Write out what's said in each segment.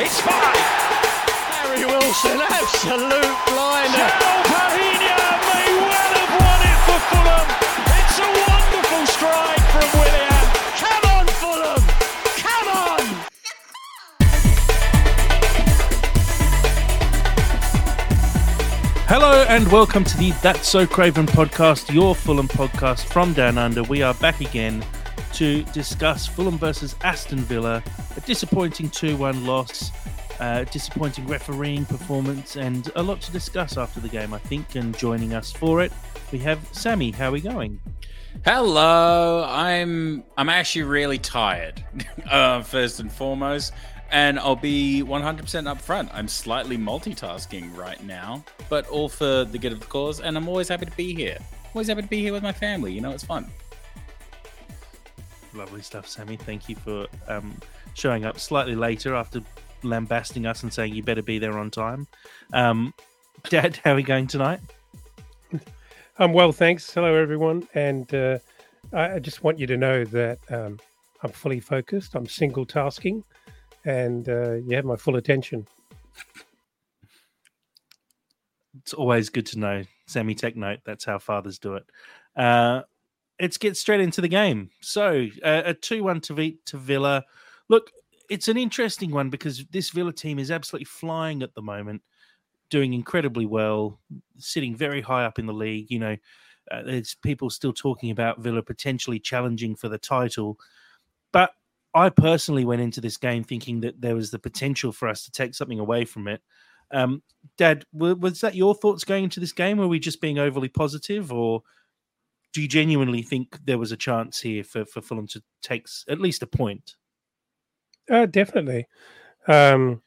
It's five. Harry Wilson, absolute blinder. Calpahina may well have won it for Fulham. It's a wonderful strike from Willian. Come on, Fulham! Come on! Hello and welcome to the That's So Craven podcast, your Fulham podcast from Down Under. We are back again to discuss Fulham versus Aston Villa, a disappointing 2 1 loss, uh, disappointing refereeing performance, and a lot to discuss after the game, I think. And joining us for it, we have Sammy. How are we going? Hello, I'm I'm actually really tired. uh, first and foremost, and I'll be 100% upfront. I'm slightly multitasking right now, but all for the good of the cause. And I'm always happy to be here. Always happy to be here with my family. You know, it's fun. Lovely stuff, Sammy. Thank you for um, showing up slightly later after lambasting us and saying you better be there on time. Um, Dad, how are we going tonight? Um, well, thanks. Hello, everyone. And uh, I, just want you to know that um, I'm fully focused. I'm single tasking, and uh, you have my full attention. It's always good to know. Sammy, take note. That's how fathers do it. Uh, let's get straight into the game. So, uh, a 2 1 to, v- to Villa. Look, it's an interesting one because this Villa team is absolutely flying at the moment, doing incredibly well, sitting very high up in the league. You know, uh, there's people still talking about Villa potentially challenging for the title. But I personally went into this game thinking that there was the potential for us to take something away from it. Um, Dad, was that your thoughts going into this game? Were we just being overly positive, or do you genuinely think there was a chance here for, for Fulham to take at least a point? Uh, definitely. Um,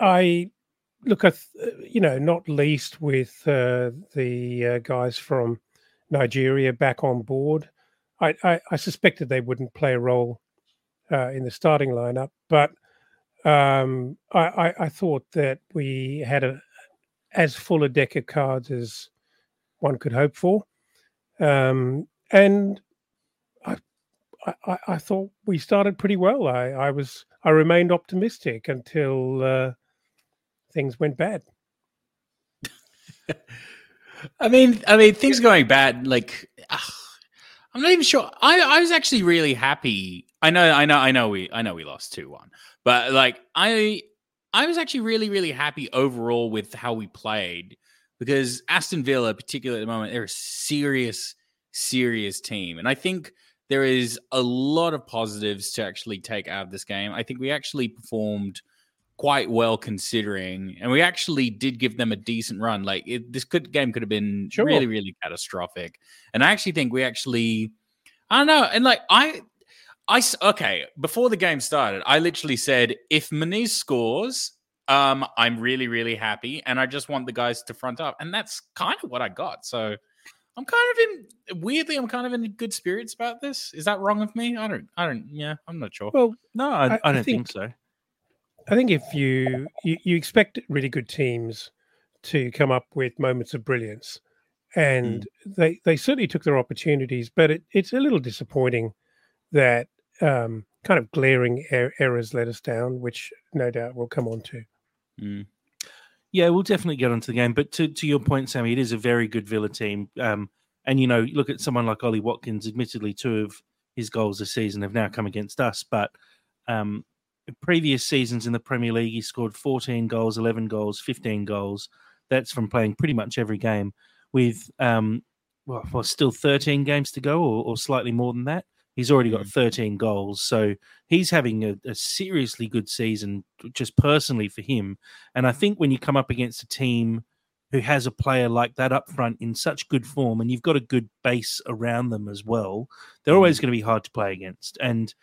I look at, you know, not least with uh, the uh, guys from Nigeria back on board. I, I, I suspected they wouldn't play a role uh, in the starting lineup, but um, I, I, I thought that we had a as full a deck of cards as one could hope for, um, and I, I thought we started pretty well. I, I was I remained optimistic until uh, things went bad. I mean, I mean, things going bad. Like, ugh, I'm not even sure. I, I was actually really happy. I know, I know, I know. We, I know, we lost two one, but like, I, I was actually really, really happy overall with how we played because Aston Villa, particularly at the moment, they're a serious, serious team, and I think there is a lot of positives to actually take out of this game. I think we actually performed quite well considering, and we actually did give them a decent run. Like it, this could game could have been Sure. really, really catastrophic. And I actually think we actually, I don't know, and like I, I okay before the game started, I literally said if Muniz scores. Um, I'm really, really happy, and I just want the guys to front up, and that's kind of what I got. So, I'm kind of in weirdly, I'm kind of in good spirits about this. Is that wrong of me? I don't, I don't, yeah, I'm not sure. Well, No, I, I- I, I don't think, think- so. I think if you, you you expect really good teams to come up with moments of brilliance, and they they certainly took their opportunities, but it, it's a little disappointing that um, kind of glaring er- errors let us down, which no doubt we'll come on to. Mm. Yeah, we'll definitely get onto the game. But to, to your point, Sammy, it is a very good Villa team. Um, and, you know, look at someone like Ollie Watkins, admittedly, two of his goals this season have now come against us. But um, previous seasons in the Premier League, he scored 14 goals, 11 goals, 15 goals. That's from playing pretty much every game with, um, well, well, still 13 games to go or, or slightly more than that. He's already got mm. 13 goals. So he's having a, a seriously good season, just personally for him. And I think when you come up against a team who has a player like that up front in such good form, and you've got a good base around them as well, they're always mm. going to be hard to play against. And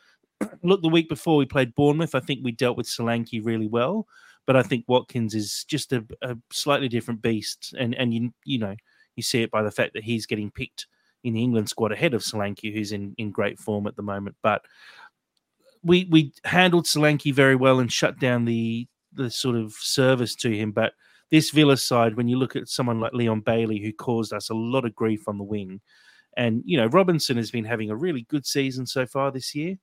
look, the week before we played Bournemouth, I think we dealt with Solanke really well. But I think Watkins is just a, a slightly different beast, and and you you know you see it by the fact that he's getting picked in the England squad ahead of Solanke, who's in in great form at the moment. But we we handled Solanke very well and shut down the the sort of service to him. But this Villa side, when you look at someone like Leon Bailey, who caused us a lot of grief on the wing, and you know Robinson has been having a really good season so far this year.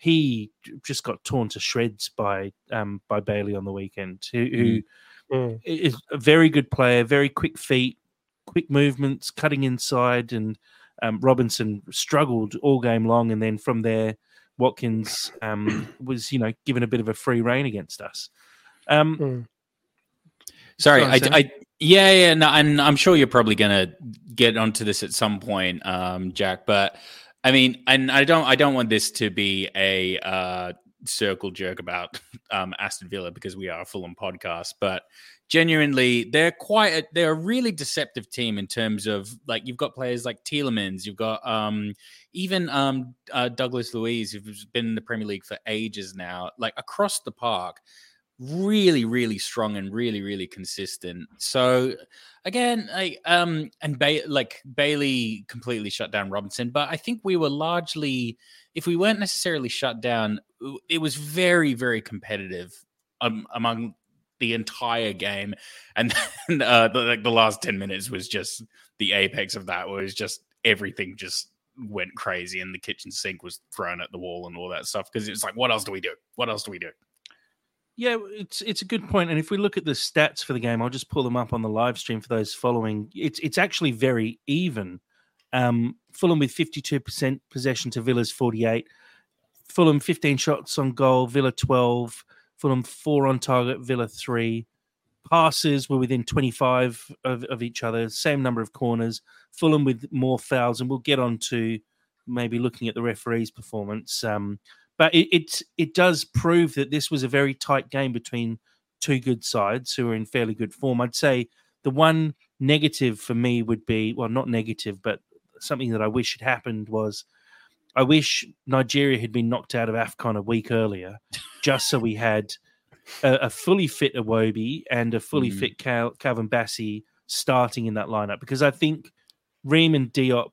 he just got torn to shreds by um, by Bailey on the weekend. Who, who Mm. is a very good player, very quick feet, quick movements, cutting inside, and um, Robinson struggled all game long, and then from there, Watkins um, was you know given a bit of a free rein against us. Um, Mm. Sorry, I, I, yeah yeah no, and I'm sure you're probably gonna get onto this at some point, um, Jack. But I mean, and I don't, I don't want this to be a uh, circle jerk about um, Aston Villa because we are a Fulham podcast, but genuinely, they're quite, a, they're a really deceptive team in terms of like you've got players like Tielemans, you've got um, even um, uh, Douglas Luiz, who's been in the Premier League for ages now, like across the park really really strong and really really consistent. So again like um and ba- like bailey completely shut down robinson but i think we were largely if we weren't necessarily shut down it was very very competitive um, among the entire game and then uh the, like the last 10 minutes was just the apex of that where it was just everything just went crazy and the kitchen sink was thrown at the wall and all that stuff because it's like what else do we do what else do we do Yeah, it's it's a good point. And if we look at the stats for the game, I'll just pull them up on the live stream for those following. It's it's actually very even. Um, Fulham with fifty two percent possession to Villa's forty eight. Fulham fifteen shots on goal, Villa twelve. Fulham four on target, Villa three. Passes were within twenty five of, of each other. Same number of corners. Fulham with more fouls, and we'll get on to maybe looking at the referee's performance. Um, but it, it it does prove that this was a very tight game between two good sides who are in fairly good form. I'd say the one negative for me would be well, not negative, but something that I wish had happened was I wish Nigeria had been knocked out of AFCON a week earlier, just so we had a, a fully fit Iwobi and a fully Mm. fit Cal, Calvin Bassey starting in that lineup because I think Ream and Diop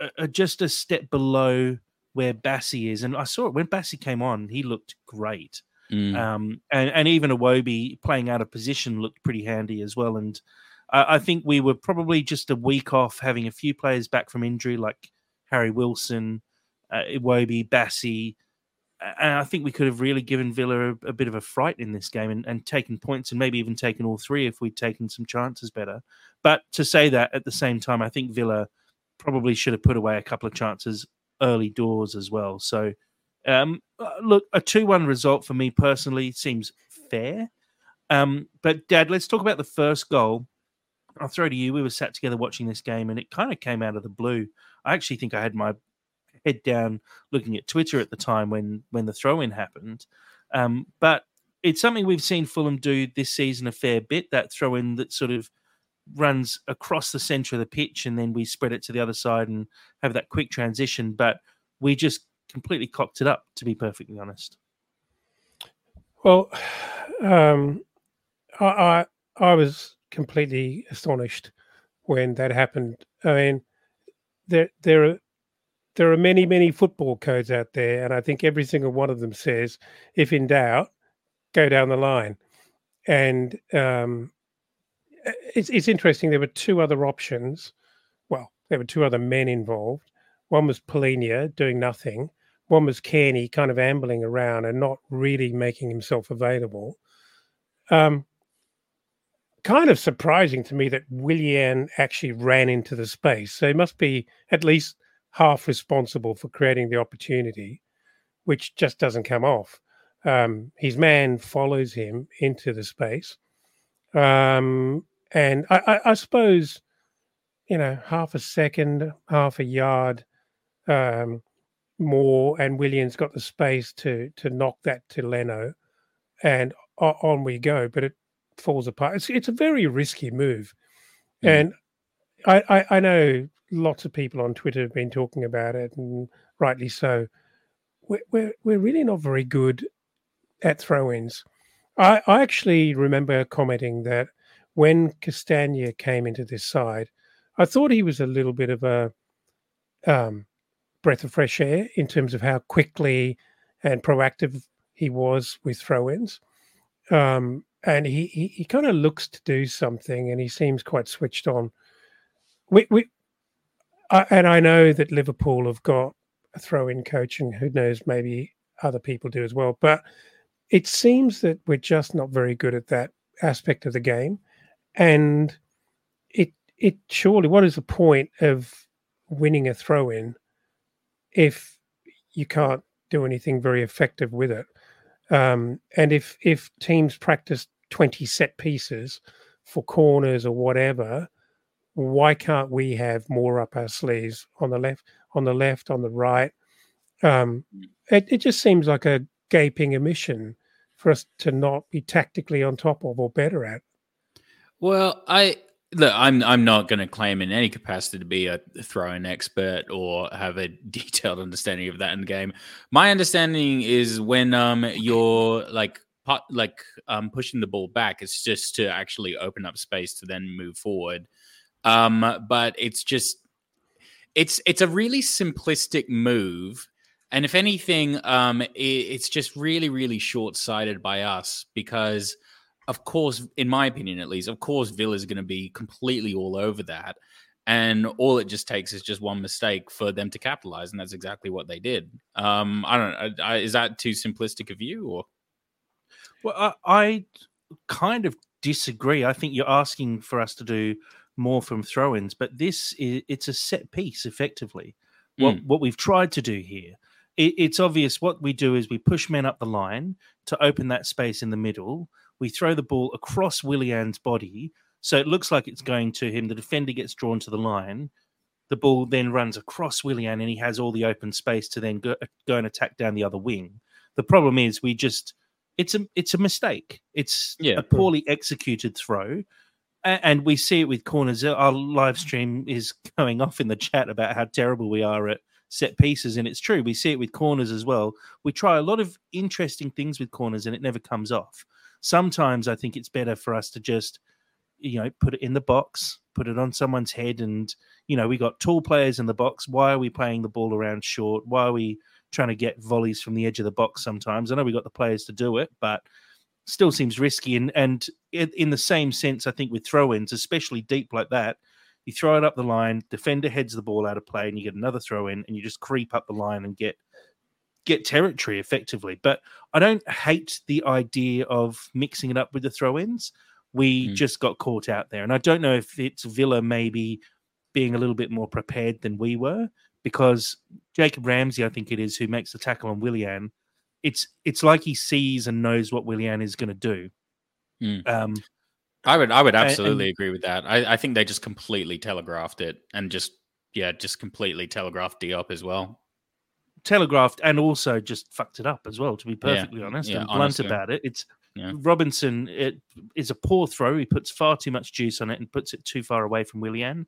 are, are just a step below where Bassey is. And I saw it when Bassey came on, he looked great. Mm. Um, and, and even Iwobi playing out of position looked pretty handy as well. And I, I think we were probably just a week off having a few players back from injury, like Harry Wilson, uh, Iwobi, Bassey. And I think we could have really given Villa a, a bit of a fright in this game and, and taken points and maybe even taken all three if we'd taken some chances better. But to say that at the same time, I think Villa probably should have put away a couple of chances early doors as well. So, um, uh, look, a 2 1 result for me personally seems fair. Um, but, Dad, let's talk about the first goal. I'll throw to you. We were sat together watching this game, and it kind of came out of the blue. I actually think I had my head down looking at Twitter at the time when when the throw in happened. Um, but it's something we've seen Fulham do this season a fair bit. That throw in that sort of runs across the center of the pitch, and then we spread it to the other side and have that quick transition. But we just completely cocked it up, to be perfectly honest. Well, um, I, I I was completely astonished when that happened. I mean, there there are there are many many football codes out there, and I think every single one of them says, if in doubt, go down the line. And um, it's it's interesting. There were two other options. Well, there were two other men involved. One was Palhinha doing nothing. One was Cairney kind of ambling around and not really making himself available. Um, kind of surprising to me that Willian actually ran into the space. So he must be at least half responsible for creating the opportunity, which just doesn't come off. Um, his man follows him into the space. Um, and I, I, I suppose, you know, half a second, half a yard um, more, and Willian's got the space to to knock that to Leno, and on we go. But it falls apart. It's it's a very risky move, Mhm. and I, I I know lots of people on Twitter have been talking about it, and rightly so. We're we're, we're really not very good at throw-ins. I, I actually remember commenting that when Castagne came into this side, I thought he was a little bit of a um, breath of fresh air in terms of how quickly and proactive he was with throw-ins. Um, and he, he, he kind of looks to do something, and he seems quite switched on. We, we, I, and I know that Liverpool have got a throw-in coach, and who knows, maybe other people do as well. But it seems that we're just not very good at that aspect of the game, and it it surely what is the point of winning a throw in if you can't do anything very effective with it? Um, and if if teams practice twenty set pieces for corners or whatever, why can't we have more up our sleeves on the left, on the left, on the right? Um, mm. it, it just seems like a gaping omission for us to not be tactically on top of or better at. Well, I look, I'm I'm not going to claim in any capacity to be a throwing expert or have a detailed understanding of that in the game. My understanding is when um you're like like um pushing the ball back, it's just to actually open up space to then move forward. Um, but it's just it's it's a really simplistic move. And if anything, um, it, it's just really, really short sighted by us because, of course, in my opinion at least, of course, Villa is going to be completely all over that. And all it just takes is just one mistake for them to capitalize. And that's exactly what they did. Um, I don't know. I, is that too simplistic of you or? Well, I, I kind of disagree. I think you're asking for us to do more from throw-ins, but this is it's a set piece effectively. What mm. what we've tried to do here, it, it's obvious. What we do is we push men up the line to open that space in the middle. We throw the ball across Willian's body, so it looks like it's going to him. The defender gets drawn to the line. The ball then runs across Willian, and he has all the open space to then go, go and attack down the other wing. The problem is we just it's a it's a mistake. It's yeah. a poorly executed throw and we see it with corners. Uh, our live stream is going off in the chat about how terrible we are at set pieces, and it's true. We see it with corners as well. We try a lot of interesting things with corners, and it never comes off. Sometimes I think it's better for us to just, you know, put it in the box, put it on someone's head, and you know, we got tall players in the box. Why are we playing the ball around short? Why are we trying to get volleys from the edge of the box? Sometimes I know we got the players to do it, but still seems risky. And and in the same sense, I think with throw-ins, especially deep like that, you throw it up the line, defender heads the ball out of play, and you get another throw in, and you just creep up the line and get get territory effectively. But I don't hate the idea of mixing it up with the throw-ins. We mm. just got caught out there, and I don't know if it's Villa maybe being a little bit more prepared than we were because Jacob Ramsey, I think it is, who makes the tackle on Willian, it's it's like he sees and knows what Willian is going to do. Mm. Um, I would I would absolutely and, agree with that. I, I think they just completely telegraphed it and just yeah, just completely telegraphed Diop as well. Telegraphed and also just fucked it up as well. To be perfectly yeah. honest yeah, and blunt about it, it's yeah. Robinson. It is a poor throw. He puts far too much juice on it and puts it too far away from Willian.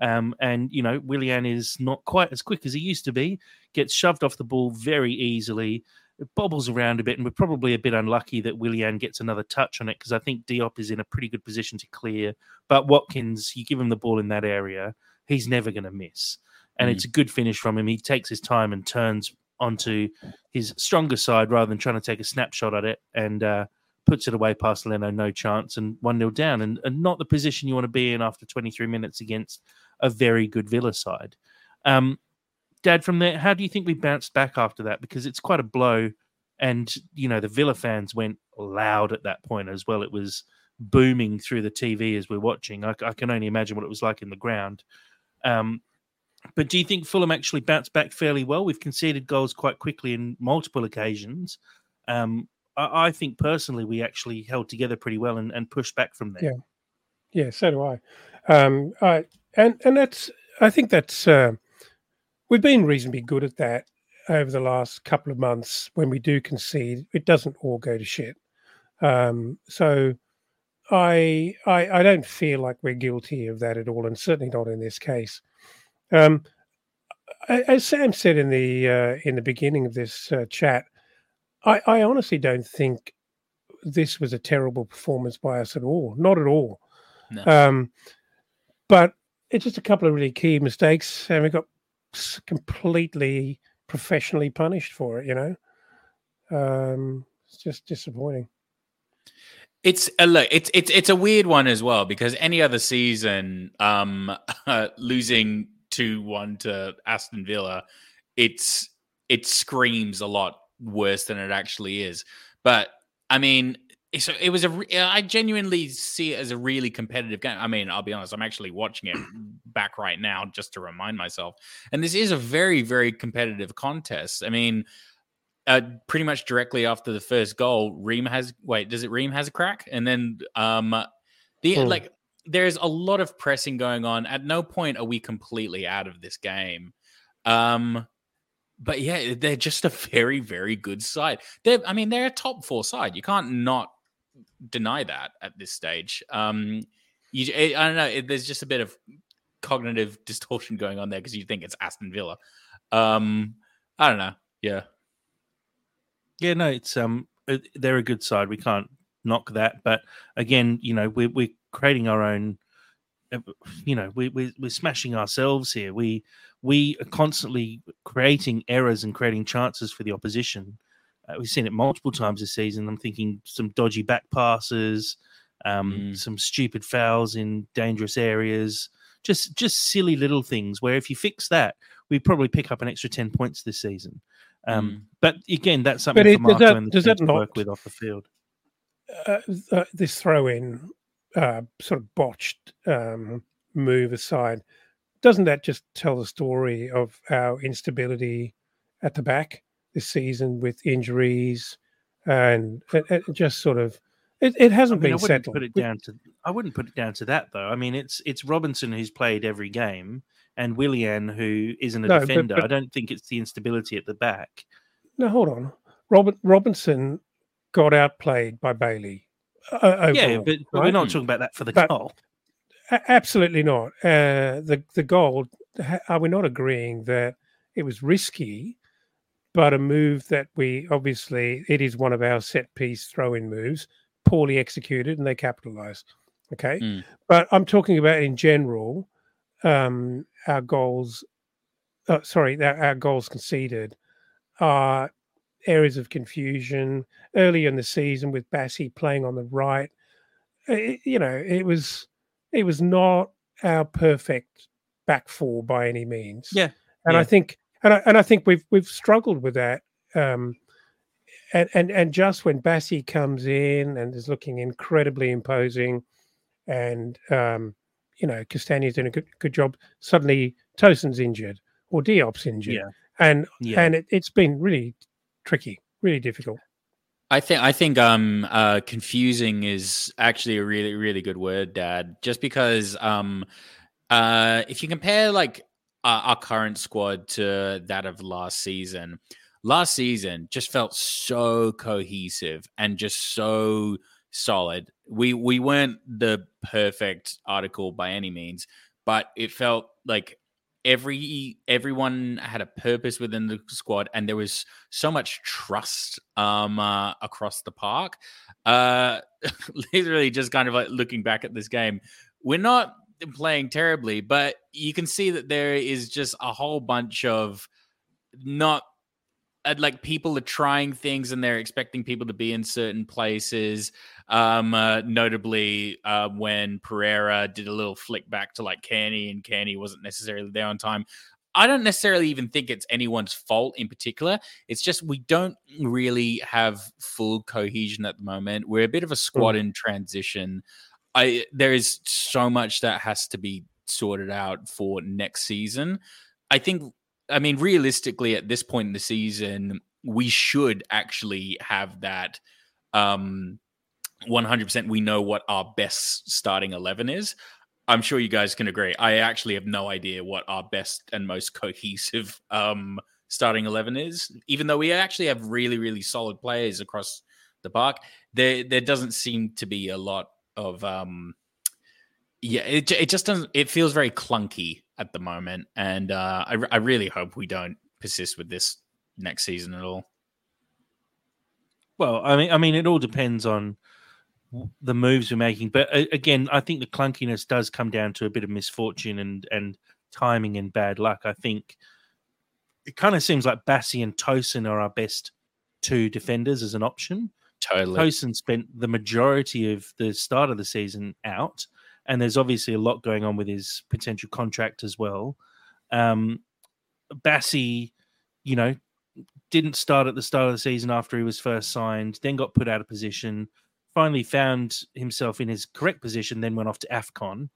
Um, and you know, Willian is not quite as quick as he used to be. Gets shoved off the ball very easily it bobbles around a bit, and we're probably a bit unlucky that Willian gets another touch on it because I think Diop is in a pretty good position to clear. But Watkins, you give him the ball in that area, he's never going to miss. And mm. it's a good finish from him. He takes his time and turns onto his stronger side rather than trying to take a snapshot at it and uh, puts it away past Leno, no chance, and 1 0 down. And, and not the position you want to be in after 23 minutes against a very good Villa side. Um, Dad, from there, how do you think we bounced back after that? Because it's quite a blow, and you know the Villa fans went loud at that point as well. It was booming through the TV as we're watching. I, I can only imagine what it was like in the ground. Um, but do you think Fulham actually bounced back fairly well? We've conceded goals quite quickly in multiple occasions. Um, I, I, think personally we actually held together pretty well and, and pushed back from there. Yeah, yeah, so do I. Um, I and and that's I think that's. Uh, we've been reasonably good at that over the last couple of months. When we do concede, it doesn't all go to shit. Um, so I, I I don't feel like we're guilty of that at all, and certainly not in this case. Um, as Sam said in the uh, in the beginning of this uh, chat, I, I honestly don't think this was a terrible performance by us at all. Not at all. No. Um, but it's just a couple of really key mistakes, and we got completely professionally punished for it. You know, um, it's just disappointing. It's a look. It's it's it's a weird one as well because any other season, um, uh, losing two one to Aston Villa, it's it screams a lot worse than it actually is. But I mean, it's, it was a. I genuinely see it as a really competitive game. I mean, I'll be honest. I'm actually watching it back right now just to remind myself. And this is a very, very competitive contest. I mean, uh, pretty much directly after the first goal, Ream has wait. Does it Ream has a crack? And then um, the Hmm. like. There's a lot of pressing going on. At no point are we completely out of this game. Um, but yeah, they're just a very, very good side. They're, I mean, they're a top four side. You can't not deny that at this stage. Um, you, I I don't know. It, there's just a bit of cognitive distortion going on there because you think it's Aston Villa. Um, I don't know. Yeah, Yeah, no, it's um, they're a good side. We can't knock that, but again, you know, we're we're creating our own. uh, You know, we we we're smashing ourselves here. We we are constantly creating errors and creating chances for the opposition. Uh, we've seen it multiple times this season. I'm thinking some dodgy back passes, um, Mm. some stupid fouls in dangerous areas. Just just silly little things where if you fix that, we probably pick up an extra ten points this season. Um, But again, that's something But for it- does that- and the does team that to work with off the field. uh, uh, this throw in uh, sort of botched um, move aside, doesn't that just tell the story of our instability at the back this season with injuries and just sort of it, it hasn't mean, I been wouldn't settled. put it down to. I wouldn't put it down to that though. I mean, it's it's Robinson who's played every game, and Willian who isn't a No, defender. but- I don't think it's the instability at the back. No, hold on. Robert Robinson got outplayed by Bailey. Uh, yeah, overall, but, but we're not talking about that for the But- goal. Absolutely not. Uh, the the goal. Are we not agreeing that it was risky, but a move that we obviously it is one of our set piece throw in moves, poorly executed, and they capitalized. Okay, Mm. but I'm talking about in general, um, our goals. Uh, sorry, our, our goals conceded are areas of confusion early in the season with Bassey playing on the right. It, you know, it was it was not our perfect back four by any means. Yeah, and I think and I, and I think we've we've struggled with that. Um, and and and just when Bassey comes in and is looking incredibly imposing, and um, you know Castagne's doing a good good job, suddenly Tosin's injured or Diop's injured, Yeah. and Yeah, and it, it's been really tricky, really difficult. I think I think um uh confusing is actually a really really good word, Dad. Just because um uh if you compare like our, our current squad to that of last season, last season just felt so cohesive and just so solid. We we weren't the perfect article by any means, but it felt like every everyone had a purpose within the squad and there was so much trust um uh, across the park uh literally just kind of like looking back at this game we're not playing terribly but you can see that there is just a whole bunch of not uh, like people are trying things and they're expecting people to be in certain places um uh, notably uh when Pereira did a little flick back to like Cairney and Cairney wasn't necessarily there on time I don't necessarily even think it's anyone's fault in particular. It's just we don't really have full cohesion at the moment. We're a bit of a squad in transition. I there is so much that has to be sorted out for next season. I think I mean realistically at this point in the season we should actually have that um 100% we know what our best starting 11 is. I'm sure you guys can agree. I actually have no idea what our best and most cohesive um, starting 11 is. Even though we actually have really, really solid players across the park, there there doesn't seem to be a lot of um, yeah. It it just doesn't. It feels very clunky at the moment, and uh, I I really hope we don't persist with this next season at all. Well, I mean, I mean, it all depends on the moves we're making. But uh, again, I think the clunkiness does come down to a bit of misfortune and and timing and bad luck. I think it kind of seems like Bassey and Tosin are our best two defenders as an option. Totally. Tosin spent the majority of the start of the season out, and there's obviously a lot going on with his potential contract as well. Um, Bassey, you know, didn't start at the start of the season after he was first signed, then got put out of position, finally found himself in his correct position, then went off to AFCON.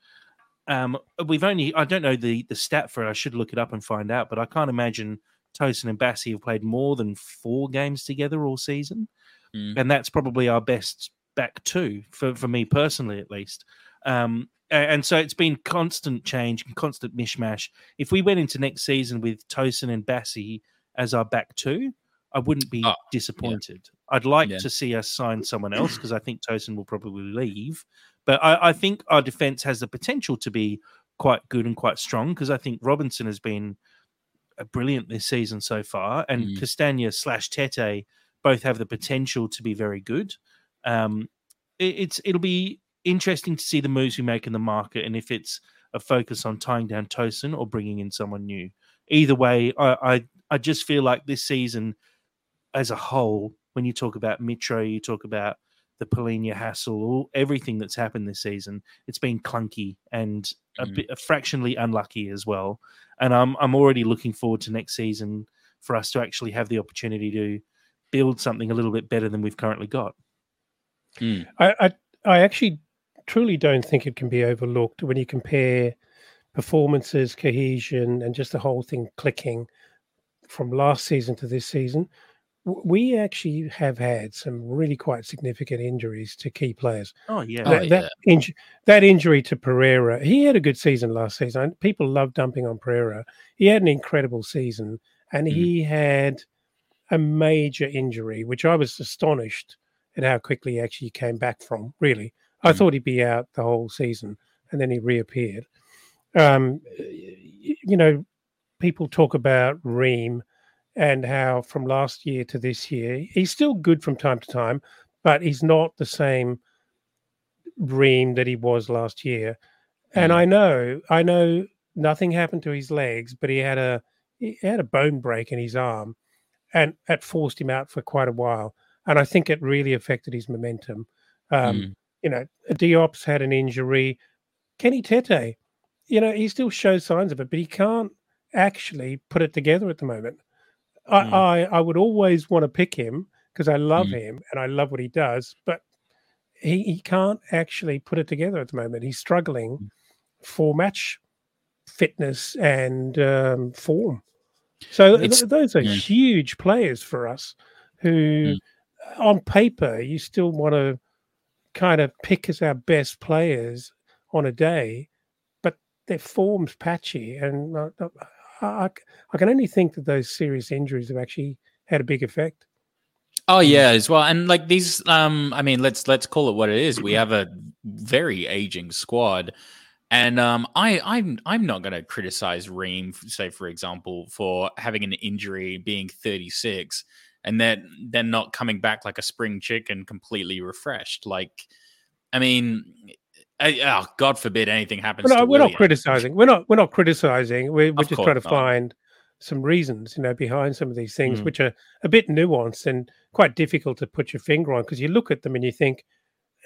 Um, we've only, I don't know the, the stat for it, I should look it up and find out, but I can't imagine Tosin and Bassey have played more than four games together all season. Mm. And that's probably our best back two for, for me personally, at least. Um, and so it's been constant change and constant mishmash. If we went into next season with Tosin and Bassey as our back two, I wouldn't be Oh, disappointed. I'd like Yeah. to see us sign someone else because I think Tosin will probably leave. But I, I think our defense has the potential to be quite good and quite strong because I think Robinson has been uh, brilliant this season so far, and Mm. Castagne slash Tete both have the potential to be very good. Um, it, it's it'll be interesting to see the moves we make in the market and if it's a focus on tying down Tosin or bringing in someone new. Either way, I I, I just feel like this season as a whole, when you talk about Mitro, you talk about the Palhinha hassle, all, everything that's happened this season, it's been clunky and a Mhm. bit a fractionally unlucky as well. And I'm I'm already looking forward to next season for us to actually have the opportunity to build something a little bit better than we've currently got. Mm. I, I I actually truly don't think it can be overlooked when you compare performances, cohesion, and just the whole thing clicking from last season to this season. We actually have had some really quite significant injuries to key players. Oh yeah, Oh, that, that, inj- that injury to Pereira, he had a good season last season. People love dumping on Pereira. He had an incredible season, and Mm. he had a major injury, which I was astonished at how quickly he actually came back from. Really, I Mm. thought he'd be out the whole season, and then he reappeared. Um, you know, people talk about Ream and how from last year to this year, he's still good from time to time, but he's not the same Ream that he was last year. And Mm. I know, I know nothing happened to his legs, but he had a he had a bone break in his arm, and that forced him out for quite a while. And I think it really affected his momentum. Um, Mm. You know, Diop's had an injury. Kenny Tete, you know, he still shows signs of it, but he can't actually put it together at the moment. I Mm. I, I would always want to pick him because I love Mm. him and I love what he does, but he, he can't actually put it together at the moment. He's struggling for match fitness and um, form. So It's- those are yeah. huge players for us who, Mm. on paper, you still want to kind of pick as our best players on a day, but their form's patchy. And uh, uh, I, I, I can only think that those serious injuries have actually had a big effect. Oh yeah, as well. And like these, um, I mean, let's let's call it what it is. We have a very aging squad, and um, I I'm I'm not going to criticize Ream, say for example, for having an injury, being 36, and then then not coming back like a spring chicken, completely refreshed. Like, I mean, I, oh, God forbid anything happens. We're to not, we're not criticizing. We're not. We're not criticizing. We're, we're just trying to not. find some reasons, you know, behind some of these things, Mm. which are a bit nuanced and quite difficult to put your finger on because you look at them and you think,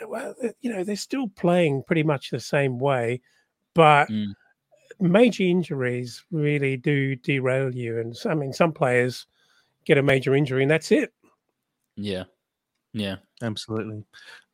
well, you know, they're still playing pretty much the same way, but Mm. major injuries really do derail you. And I mean, some players get a major injury and that's it. Yeah, yeah. Absolutely.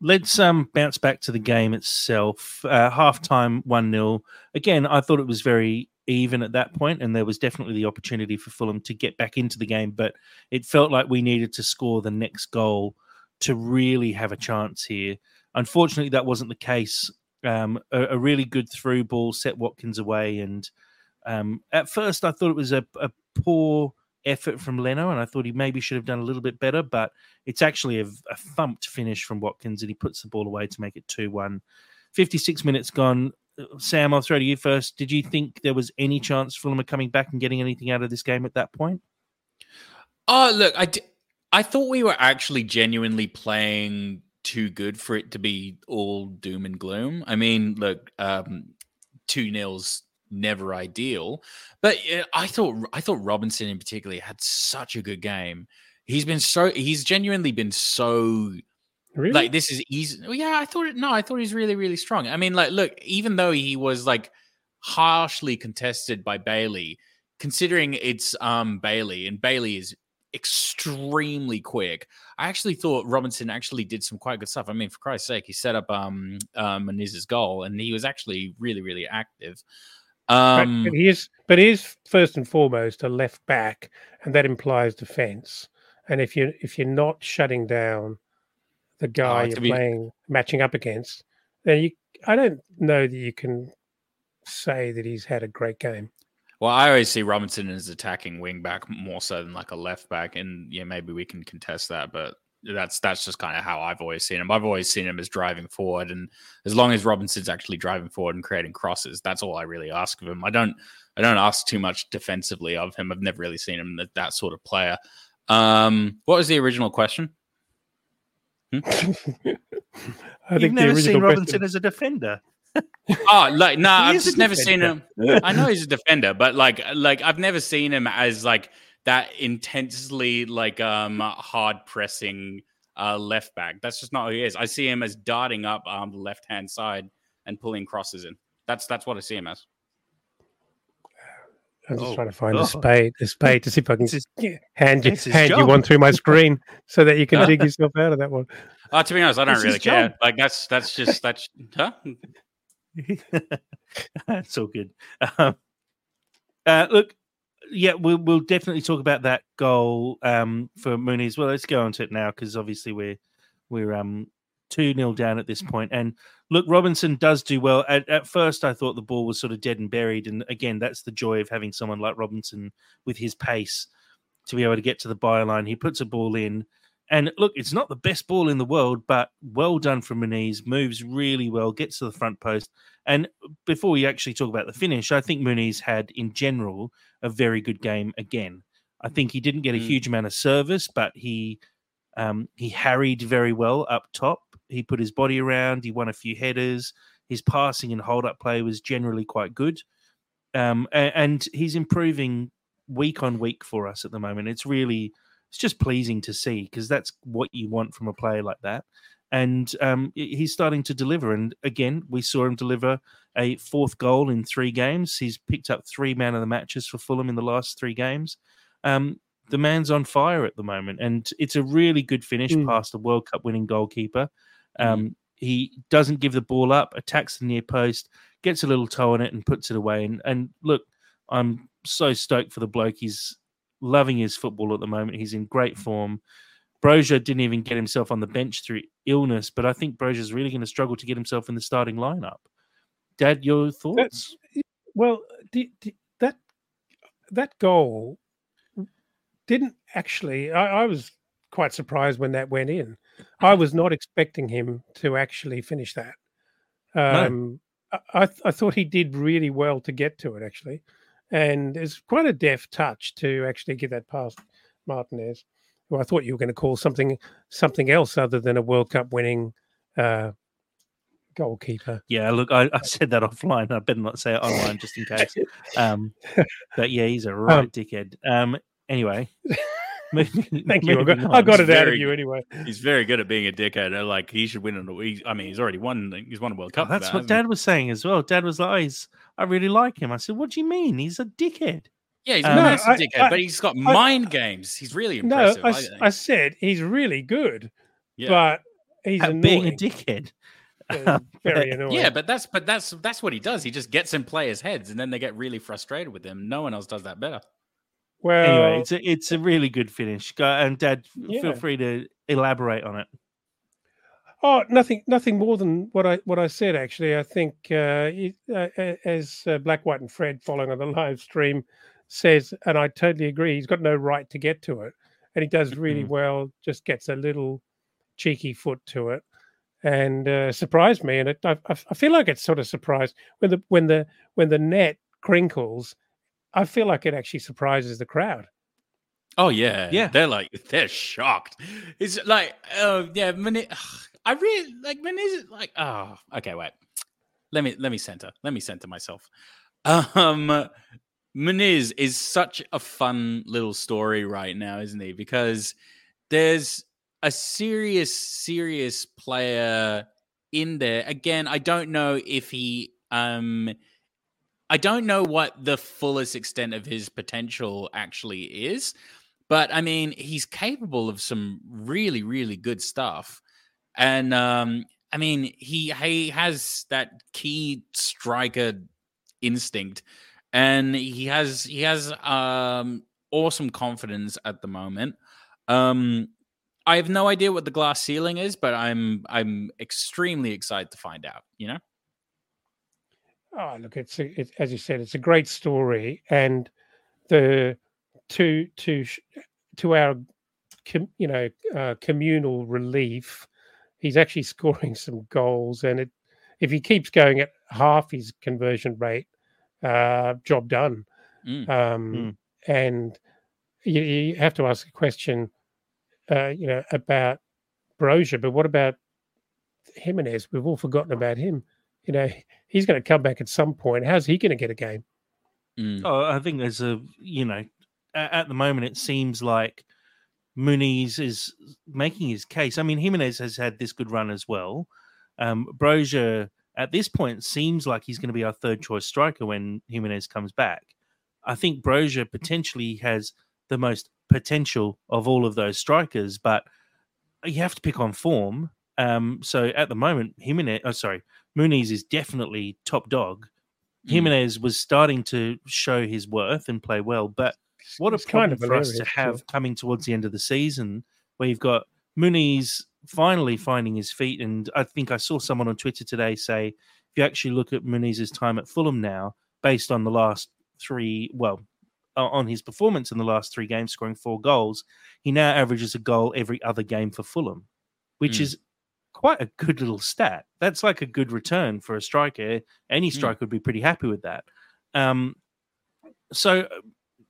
Let's um bounce back to the game itself. Uh, half time, 1 0. Again, I thought it was very even at that point, and there was definitely the opportunity for Fulham to get back into the game, but it felt like we needed to score the next goal to really have a chance here. Unfortunately, that wasn't the case. Um, a, a really good through ball set Watkins away, and um, at first I thought it was a, a poor effort from Leno, and I thought he maybe should have done a little bit better, but it's actually a, a thumped finish from Watkins, and he puts the ball away to make it 2 1. 56 minutes gone. Uh, Sam, I'll throw to you first. Did you think there was any chance Fulham are coming back and getting anything out of this game at that point? Oh, look, I, d- I thought we were actually genuinely playing too good for it to be all doom and gloom. I mean, look, um, two nils never ideal, but uh, I thought I thought Robinson in particular had such a good game. He's been so he's genuinely been so Really? like this is easy. Yeah, I thought it. No, I thought he's really, really strong. I mean, like, look, even though he was like harshly contested by Bailey, considering it's um Bailey and Bailey is extremely quick. I actually thought Robinson actually did some quite good stuff. I mean, for Christ's sake, he set up um um Muniz's goal, and he was actually really really active. Um, but, he is, but he is first and foremost a left back, and that implies defence. And if you if you're not shutting down the guy Oh, you're be- playing matching up against, then you I don't know that you can say that he's had a great game. Well, I always see Robinson as attacking wing back more so than like a left back, and yeah, maybe we can contest that, but that's that's just kind of how I've always seen him. I've always seen him as driving forward, and as long as Robinson's actually driving forward and creating crosses, that's all I really ask of him. I don't I don't ask too much defensively of him. I've never really seen him that, that sort of player. Um, what was the original question? I You've think the never seen Robinson question, as a defender. Oh, like no, He I've just never seen him. I know he's a defender, but like like I've never seen him as like that intensely like um hard pressing uh left back. That's just not who he is. I see him as darting up um the left hand side and pulling crosses in. That's that's what I see him as. I'm just Oh, trying to find God. a spade, a spade to see if I can It's his- yeah, hand you it's his hand you one through my screen so that you can dig yourself out of that one. Uh, to be honest, I don't It's really care. job. Like that's that's just that's huh? That's all good. Um, uh, look, yeah, we'll we'll definitely talk about that goal um, for Muniz. Well, let's go on to it now because obviously we're we're um two 0 down at this point. And look, Robinson does do well. At, at first, I thought the ball was sort of dead and buried, and again, that's the joy of having someone like Robinson with his pace to be able to get to the byline. He puts a ball in. And look, it's not the best ball in the world, but well done from Muniz. Moves really well, gets to the front post. And before we actually talk about the finish, I think Muniz had, in general, a very good game again. I think he didn't get a Mm. huge amount of service, but he um, he harried very well up top. He put his body around. He won a few headers. His passing and hold up play was generally quite good, um, a- and he's improving week on week for us at the moment. It's really it's just pleasing to see because that's what you want from a player like that. And um, he's starting to deliver. And again, we saw him deliver a fourth goal in three games. He's picked up three man of the matches for Fulham in the last three games. Um, the man's on fire at the moment, and it's a really good finish Mm. past a World Cup winning goalkeeper. Um, He doesn't give the ball up, attacks the near post, gets a little toe on it, and puts it away. And and look, I'm so stoked for the bloke. He's loving his football at the moment. He's in great form. Brozier didn't even get himself on the bench through illness, but I think Brozier's really going to struggle to get himself in the starting lineup. Dad, your thoughts? Well, that that goal didn't actually. I, I was quite surprised when that went in. I was not expecting him to actually finish that. Um, I, I th- I thought he did really well to get to it actually, and it's quite a deft touch to actually get that past Martinez, who I thought you were going to call something something else other than a World Cup winning uh, goalkeeper. Yeah, look, I, I said that offline. I better not say it online just in case. Um, but yeah, he's a right dickhead. Um, anyway, moving- Thank you. I got, I got it out of you anyway. He's very good at being a dickhead. Like he should win an. he- I mean, he's already won. He's won a World Cup. for That's that, what hasn't he? Dad was saying as well. Dad was like, oh, he's, I really like him. I said, what do you mean? He's a dickhead. Yeah, he's Um, a No, massive I- dickhead, I- but he's got mind games. He's really No, impressive. I, I, s- think. I said he's really good, yeah. but he's At annoying. being a dickhead. Uh, very annoying. yeah, but that's but that's that's what he does. He just gets in players' heads, and then they get really frustrated with him. No one else does that better. Well, anyway, it's a, it's a really good finish. Go, and Dad, Yeah. feel free to elaborate on it. oh, nothing, nothing more than what I what I said. Actually, I think uh, it- uh, as uh, Black, White, and Fred, following on the live stream, says, and I totally agree. He's got no right to get to it, and he does really Mhm. well. Just gets a little cheeky foot to it, and uh, surprised me. And it, I, I I feel like it's sort of surprised when the when the when the net crinkles. I feel like it actually surprises the crowd. Oh yeah, Yeah. They're like they're shocked. It's like, oh yeah, Mani- I really like Muniz. Like, oh, okay, wait. Let me let me center. Let me center myself. Um, Muniz is such a fun little story right now, isn't he? Because there's a serious, serious player in there. Again, I don't know if he um I don't know what the fullest extent of his potential actually is, but I mean, he's capable of some really, really good stuff. And um, I mean, he he has that key striker instinct, and he has he has um awesome confidence at the moment. Um, I have no idea what the glass ceiling is, but I'm I'm extremely excited to find out. You know. Oh, look! It's, a, it's as you said, it's a great story, and the to to to our com, you know uh, communal relief, he's actually scoring some goals, and it if he keeps going at half his conversion rate, uh, job done. Mm. Um, Mm. And you, you have to ask a question, uh, you know, about Broja, but what about Jimenez? We've all forgotten about him. You know, he's going to come back at some point. How's he going to get a game? Mm. Oh, I think there's a you know, at, at the moment it seems like Muniz is making his case. I mean, Jimenez has had this good run as well. Um, Broja at this point seems like he's going to be our third choice striker when Jimenez comes back. I think Broja potentially has the most potential of all of those strikers, but you have to pick on form. Um, so at the moment, Jimenez, oh, sorry, Muniz is definitely top dog. Mm. Jimenez was starting to show his worth and play well, but what a It's kind of for us to have coming towards the end of the season, where you've got Muniz finally finding his feet. And I think I saw someone on Twitter today say, if you actually look at Muniz's time at Fulham now, based on the last three, well, on his performance in the last three games, scoring four goals, he now averages a goal every other game for Fulham, which Mm. is quite a good little stat. That's like a good return for a striker. Any Mm. striker would be pretty happy with that. Um, so,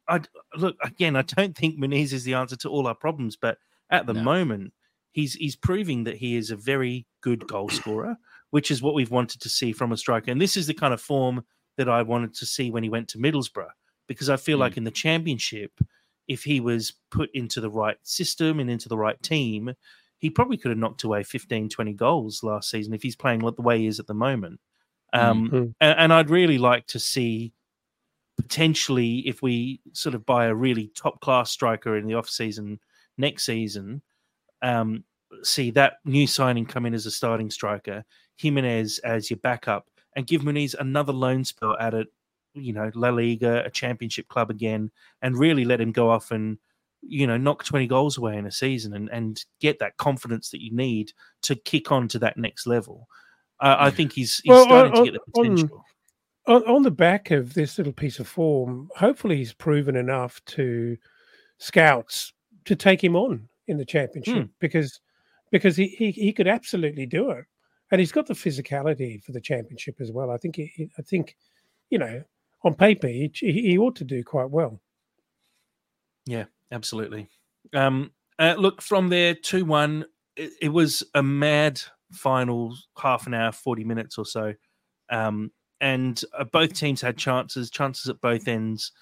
I look again. I don't think Muniz is the answer to all our problems, but at the No. moment, he's he's proving that he is a very good goal scorer, which is what we've wanted to see from a striker. And this is the kind of form that I wanted to see when he went to Middlesbrough, because I feel Mm. like in the Championship, if he was put into the right system and into the right team, he probably could have knocked away 15, 20 goals last season if he's playing the way he is at the moment. Um, Mhm. a- and, I'd really like to see potentially if we sort of buy a really top class striker in the off season next season, um, see that new signing come in as a starting striker, Jimenez as your backup, and give Muniz another loan spell at it, you know, La Liga, a championship club again, and really let him go off and you know knock 20 goals away in a season and and get that confidence that you need to kick on to that next level. I I think he's he's Well, starting on- to get the potential. on, on the back of this little piece of form, hopefully he's proven enough to scouts to take him on in the championship hmm. because because he, he he could absolutely do it, and he's got the physicality for the championship as well. I think he, I think you know on paper he he ought to do quite well. Yeah, absolutely. Um, uh, look, from there, 2 1, it, it was a mad final half an hour, 40 minutes or so. Um, and uh, both teams had chances, chances at both ends.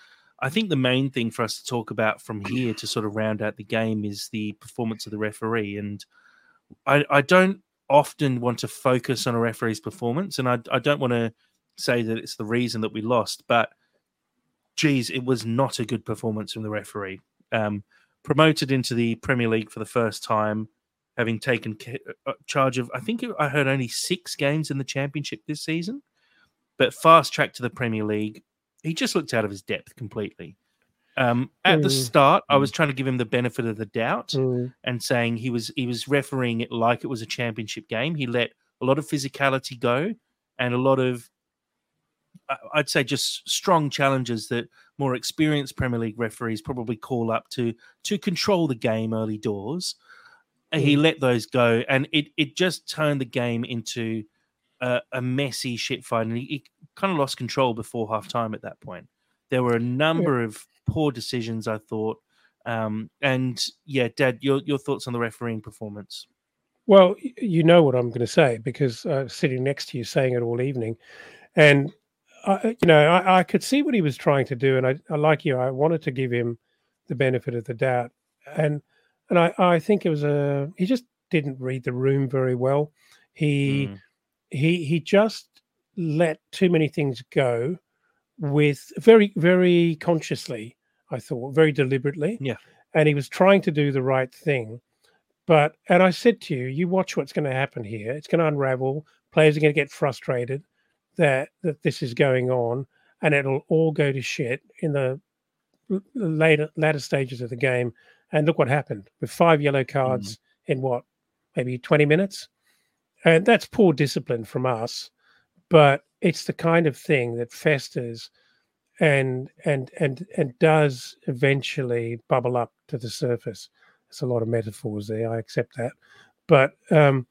I think the main thing for us to talk about from here to sort of round out the game is the performance of the referee. And I, I don't often want to focus on a referee's performance, and I, I don't want to say that it's the reason that we lost, but geez, it was not a good performance from the referee. Um, promoted into the Premier League for the first time, having taken uh, charge of, I think I heard only six games in the Championship this season, but fast track to the Premier League. He just looked out of his depth completely. Um, at the Mm. start, I was trying to give him the benefit of the doubt Mm. and saying he was he was refereeing it like it was a championship game. He let a lot of physicality go and a lot of I'd say just strong challenges that more experienced Premier League referees probably call up to to control the game early doors. And He let those go, and it it just turned the game into a, a messy shit fight, and he, he kind of lost control before half time at that point. There were a number of poor decisions, I thought. Um, and yeah, Dad, your your thoughts on the refereeing performance? Well, you know what I'm going to say because uh, sitting next to you, saying it all evening, and I, you know, I, I could see what he was trying to do, and I, I like you. I wanted to give him the benefit of the doubt, and and I, I think it was a he just didn't read the room very well. He Mm. he he just let too many things go with very very consciously. I thought very deliberately. Yeah. and he was trying to do the right thing. But and I said to you, you watch what's going to happen here. It's going to unravel. Players are going to get frustrated that that this is going on, and it'll all go to shit in the later latter stages of the game. And look what happened with five yellow cards mm. in what maybe twenty minutes, and that's poor discipline from us. But it's the kind of thing that festers and and and and does eventually bubble up to the surface. There's a lot of metaphors there. I accept that, but um,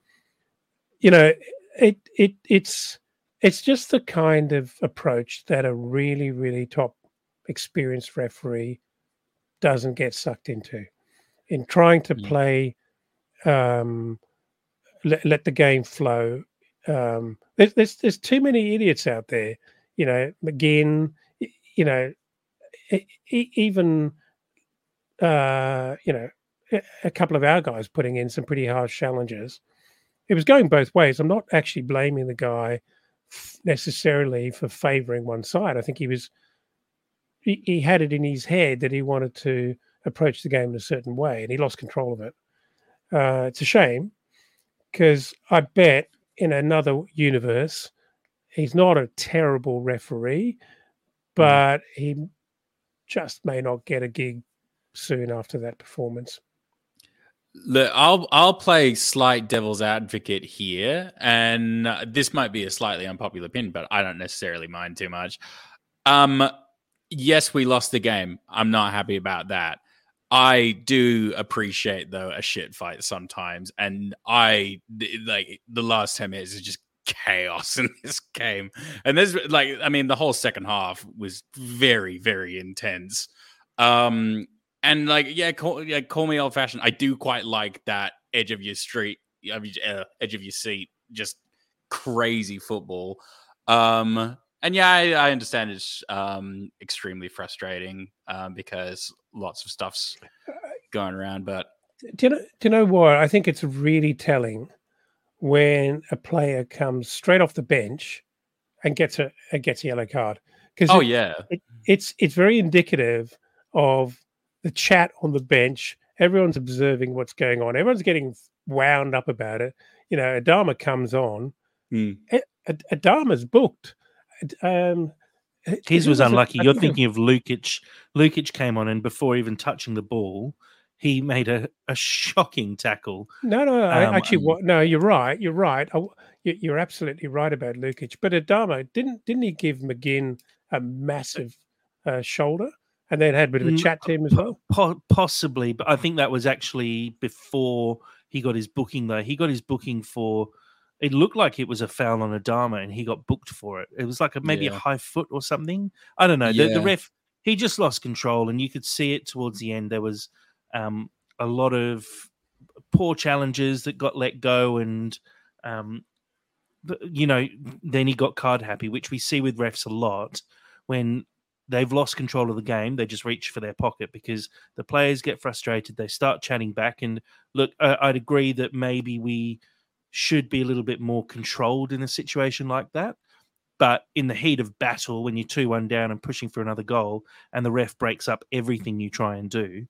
you know, it it it's it's just the kind of approach that a really really top experienced referee doesn't get sucked into. In trying to mm. play um, let, let the game flow um, there's, there's there's too many idiots out there you know mcginn you know even uh, you know a couple of our guys putting in some pretty harsh challenges. It was going both ways. I'm not actually blaming the guy necessarily for favoring one side i think he was he, he had it in his head that he wanted to approach the game in a certain way, and he lost control of it. Uh, it's a shame because I bet in another universe he's not a terrible referee, mm. but he just may not get a gig soon after that performance. Look, I'll I'll play slight devil's advocate here, and this might be a slightly unpopular pin, but I don't necessarily mind too much. Um, yes, we lost the game. I'm not happy about that. I do appreciate though a shit fight sometimes, and I like the last ten minutes is just chaos in this game. And there's like, I mean, the whole second half was very, very intense. Um, and like, yeah, call, yeah, call me old fashioned. I do quite like that edge of your street, uh, edge of your seat, just crazy football. Um, and yeah, I, I understand it's um, extremely frustrating um, because lots of stuff's going around. But do you know? Do you know what? I think it's really telling when a player comes straight off the bench and gets a, a gets a yellow card. Because oh it, yeah, it, it's it's very indicative of the chat on the bench. Everyone's observing what's going on. Everyone's getting wound up about it. You know, Adama comes on. Mm. Adama's booked um, his was unlucky. You're thinking of Lukic. Lukic came on, and before even touching the ball, he made a, a shocking tackle. No, no, um, actually, what? No, you're right. You're right. I, you're absolutely right about Lukic. But Adama didn't didn't he give McGinn a massive uh, shoulder, and then had a bit of a chat to him as well? Possibly, but I think that was actually before he got his booking. Though he got his booking for it looked like it was a foul on Adama and he got booked for it. It was like a, maybe yeah. a high foot or something. I don't know. Yeah. The, the, ref, he just lost control and you could see it towards the end. There was um, a lot of poor challenges that got let go and, um, you know, then he got card happy, which we see with refs a lot when they've lost control of the game. They just reach for their pocket because the players get frustrated. They start chatting back. And look, I'd agree that maybe we should be a little bit more controlled in a situation like that. But in the heat of battle, when you're 2 1 down and pushing for another goal, and the ref breaks up everything you try and do,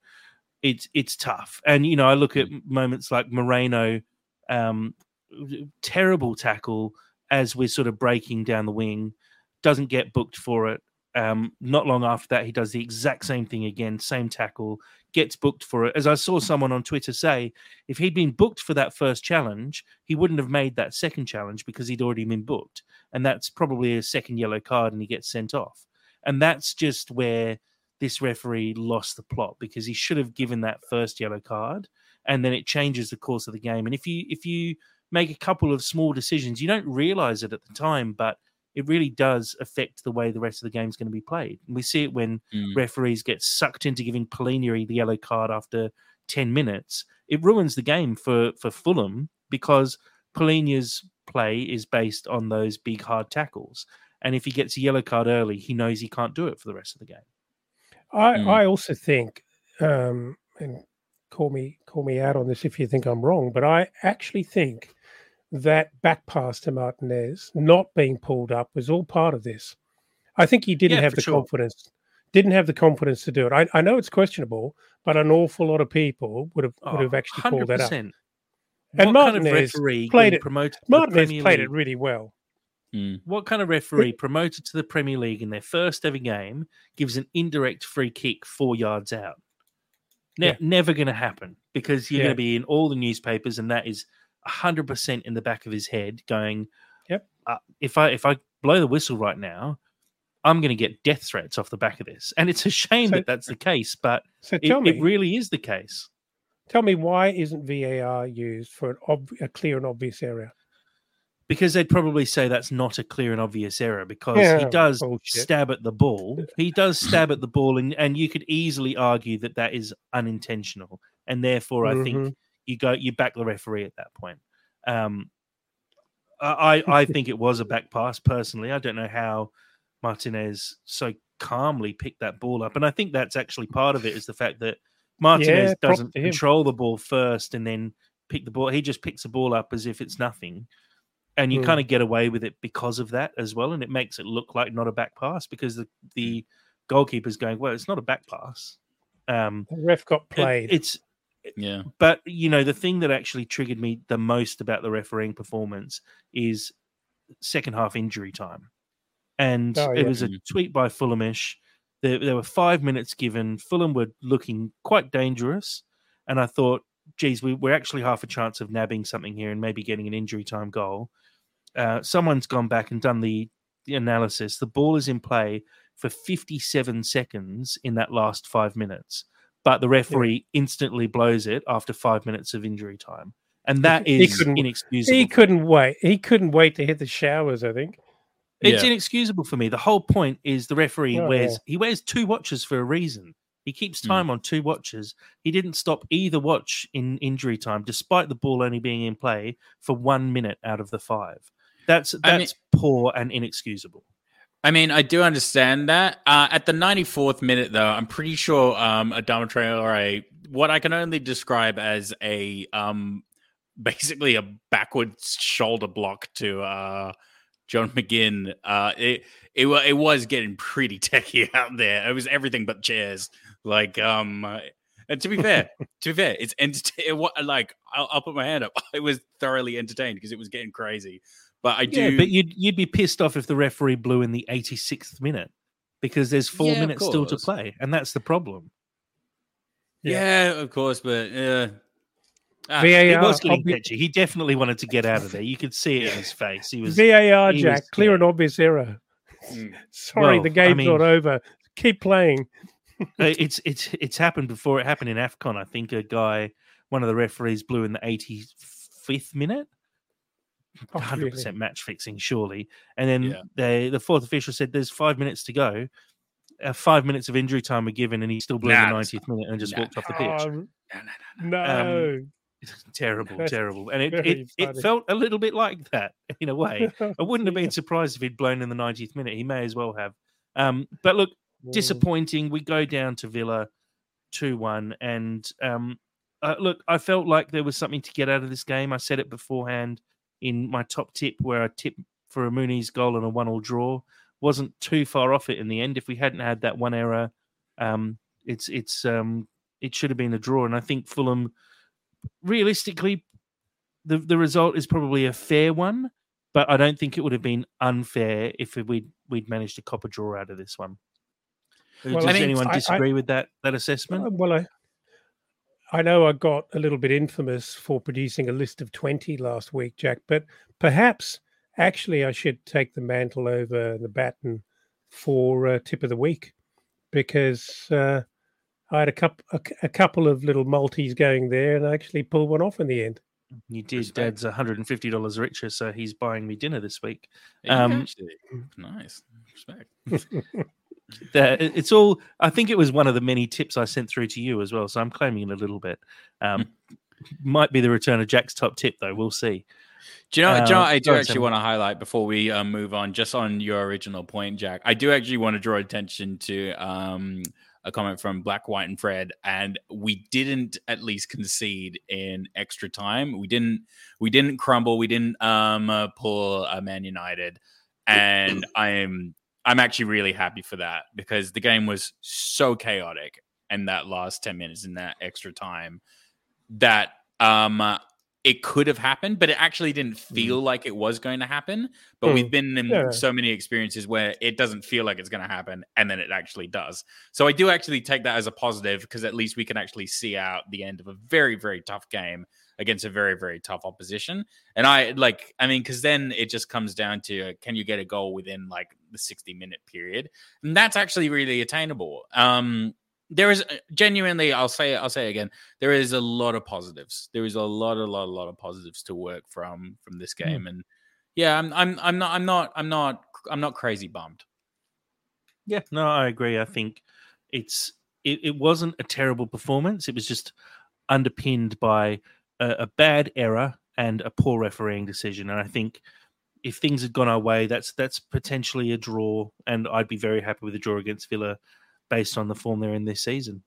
it's it's tough. And, you know, I look at mm. moments like Moreno, um, terrible tackle as we're sort of breaking down the wing, doesn't get booked for it. Um, not long after that, he does the exact same thing again, same tackle, gets booked for it. As I saw someone on Twitter say, if he'd been booked for that first challenge, he wouldn't have made that second challenge because he'd already been booked. And that's probably a second yellow card and he gets sent off. And that's just where this referee lost the plot because he should have given that first yellow card and then it changes the course of the game. And if you if you make a couple of small decisions, you don't realize it at the time, but it really does affect the way the rest of the game is going to be played. And we see it when mm. referees get sucked into giving Palhinha the yellow card after 10 minutes. It ruins the game for, for Fulham because Palhinha's play is based on those big, hard tackles. And if he gets a yellow card early, he knows he can't do it for the rest of the game. I, mm. I also think, um, and call me call me out on this if you think I'm wrong, but I actually think that back pass to Martinez not being pulled up was all part of this. I think he didn't yeah, have the sure. confidence didn't have the confidence to do it. I, I know it's questionable, but an awful lot of people would have would have actually called that up. And What kind of Martinez referee played it- promoted to the Martinez played League? it really well. Mm. What kind of referee promoted to the Premier League in their first ever game gives an indirect free kick four yards out? Ne- Yeah. Never going to happen because you're Yeah. going to be in all the newspapers, and that is hundred percent in the back of his head, going, Yep. Uh, if I if I blow the whistle right now, I'm going to get death threats off the back of this." And it's a shame So- that that's the case, but So it, me, it really is the case. tell me why isn't VAR used for an ob- a clear and obvious area? because they'd probably say that's not a clear and obvious error because Yeah, he does bullshit. stab at the ball. He does stab at the ball, and, and you could easily argue that that is unintentional, and therefore I Mhm. think you go you back the referee at that point. Um, I I think it was a back pass personally. I don't know how Martinez so calmly picked that ball up, and I think that's actually part of it is the fact that Martinez Yeah, doesn't control the ball first and then pick the ball. He just picks the ball up as if it's nothing and you Mm. kind of get away with it because of that as well, and it makes it look like not a back pass because the the goalkeeper's going, well, it's not a back pass. Um, The ref got it- played. it's Yeah. but you know the thing that actually triggered me the most about the refereeing performance is second half injury time, and Oh, it was a tweet by Fulhamish. There, there were five minutes given. Fulham were looking quite dangerous, and I thought, geez, we, we're actually half a chance of nabbing something here and maybe getting an injury time goal. Uh, someone's gone back and done the, the analysis. The ball is in play for 57 seconds in that last five minutes, but the referee instantly blows it after five minutes of injury time. And that is He couldn't- inexcusable. he couldn't wait. He couldn't wait to hit the showers. I think. It's Yeah. inexcusable for me. The whole point is the referee Oh, wears yeah. he wears two watches for a reason. He keeps Mm. time on two watches. He didn't stop either watch in injury time, despite the ball only being in play for one minute out of the five. That's I mean- that's poor and inexcusable. I mean, I do understand that. Uh, at the 94th minute, though, I'm pretty sure um, Adama Traore, what I can only describe as a um, basically a backwards shoulder block to uh, John McGinn. Uh, it it it was getting pretty techie out there. It was everything but chairs. Like um, and to be fair, to be fair, it's entertaining. Like I'll, I'll put my hand up. I was thoroughly entertained because it was getting crazy. But I do. Yeah, but you'd you'd be pissed off if the referee blew in the 86th minute because there's four Yeah, minutes still to play, and that's the problem. yeah, of course, but uh, ah, He VAR. was getting obvi- He definitely wanted to get out of there. You could see it in his face. He was VAR, he Jack. was Clear and obvious error. Mm. Sorry, Well, the I game's mean- not over. Keep playing. Uh, it's it's it's happened before. It happened in Afcon. I think a guy, one of the referees, blew in the 85th minute. Oh, Hundred really? percent match fixing, surely. And then Yeah. they, the fourth official said, "There's five minutes to go." Uh, five minutes of injury time were given, and he still blew Nah, the that's 90th minute and just nah. walked off the pitch. Oh, No, no, no, no. no. terrible, terrible. And it, it, it felt a little bit like that in a way. I wouldn't have been surprised if he'd blown in the 90th minute. He may as well have. Um, but look, disappointing. We go down to Villa 2 1. And um, uh, look, I felt like there was something to get out of this game. I said it beforehand in my top tip where I tipped for a Muniz goal and a one all draw. Wasn't too far off it in the end. If we hadn't had that one error, um, it's it's um, it should have been a draw. And I think Fulham, realistically, the the result is probably a fair one, but I don't think it would have been unfair if we'd we'd managed to cop a draw out of this one. Well, Does I mean, anyone I- I- disagree with that that assessment? well, I, I know I got a little bit infamous for producing a list of 20 last week, Jack, but perhaps actually I should take the mantle over the baton for uh, tip of the week because uh, I had a, couple, a, c- a couple of little multis going there and I actually pulled one off in the end. You did. Respect. Dad's one hundred and fifty dollars richer, so he's buying me dinner this week. Um, nice. Respect. That- it's all. I think it was one of the many tips I sent through to you as well. So I'm claiming it a little bit. Um, might be the return of Jack's top tip, though. We'll see. Do you know? do you know Uh, I do actually want to highlight before we um, move on, just on your original point, Jack. I do actually want to draw attention to um, a comment from Black, White, and Fred, and we didn't at least concede in extra time. We didn't. We didn't crumble. We didn't um, uh, pull uh, Man United, and I am I'm actually really happy for that because the game was so chaotic and that last 10 minutes in that extra time that um it could have happened, but it actually didn't feel mm. like it was going to happen. But mm. we've been in yeah. so many experiences where it doesn't feel like it's going to happen, and then it actually does. So I do actually take that as a positive because at least we can actually see out the end of a very, very tough game against a very, very tough opposition. And I like, I mean, because then it just comes down to uh, can you get a goal within like the 60 minute period? And that's actually really attainable. Um, there is uh, genuinely i'll say i'll say again there is a lot of positives there is a lot a lot a lot of positives to work from from this hmm. game mm. and yeah i'm i'm i'm not i'm not i'm not i'm not crazy bummed yeah no i agree i think it's it, it wasn't a terrible performance it was just underpinned by a, a bad error and a poor refereeing decision and i think if things had gone our way that's that's potentially a draw and i'd be very happy with a draw against villa based on the form they're in this season.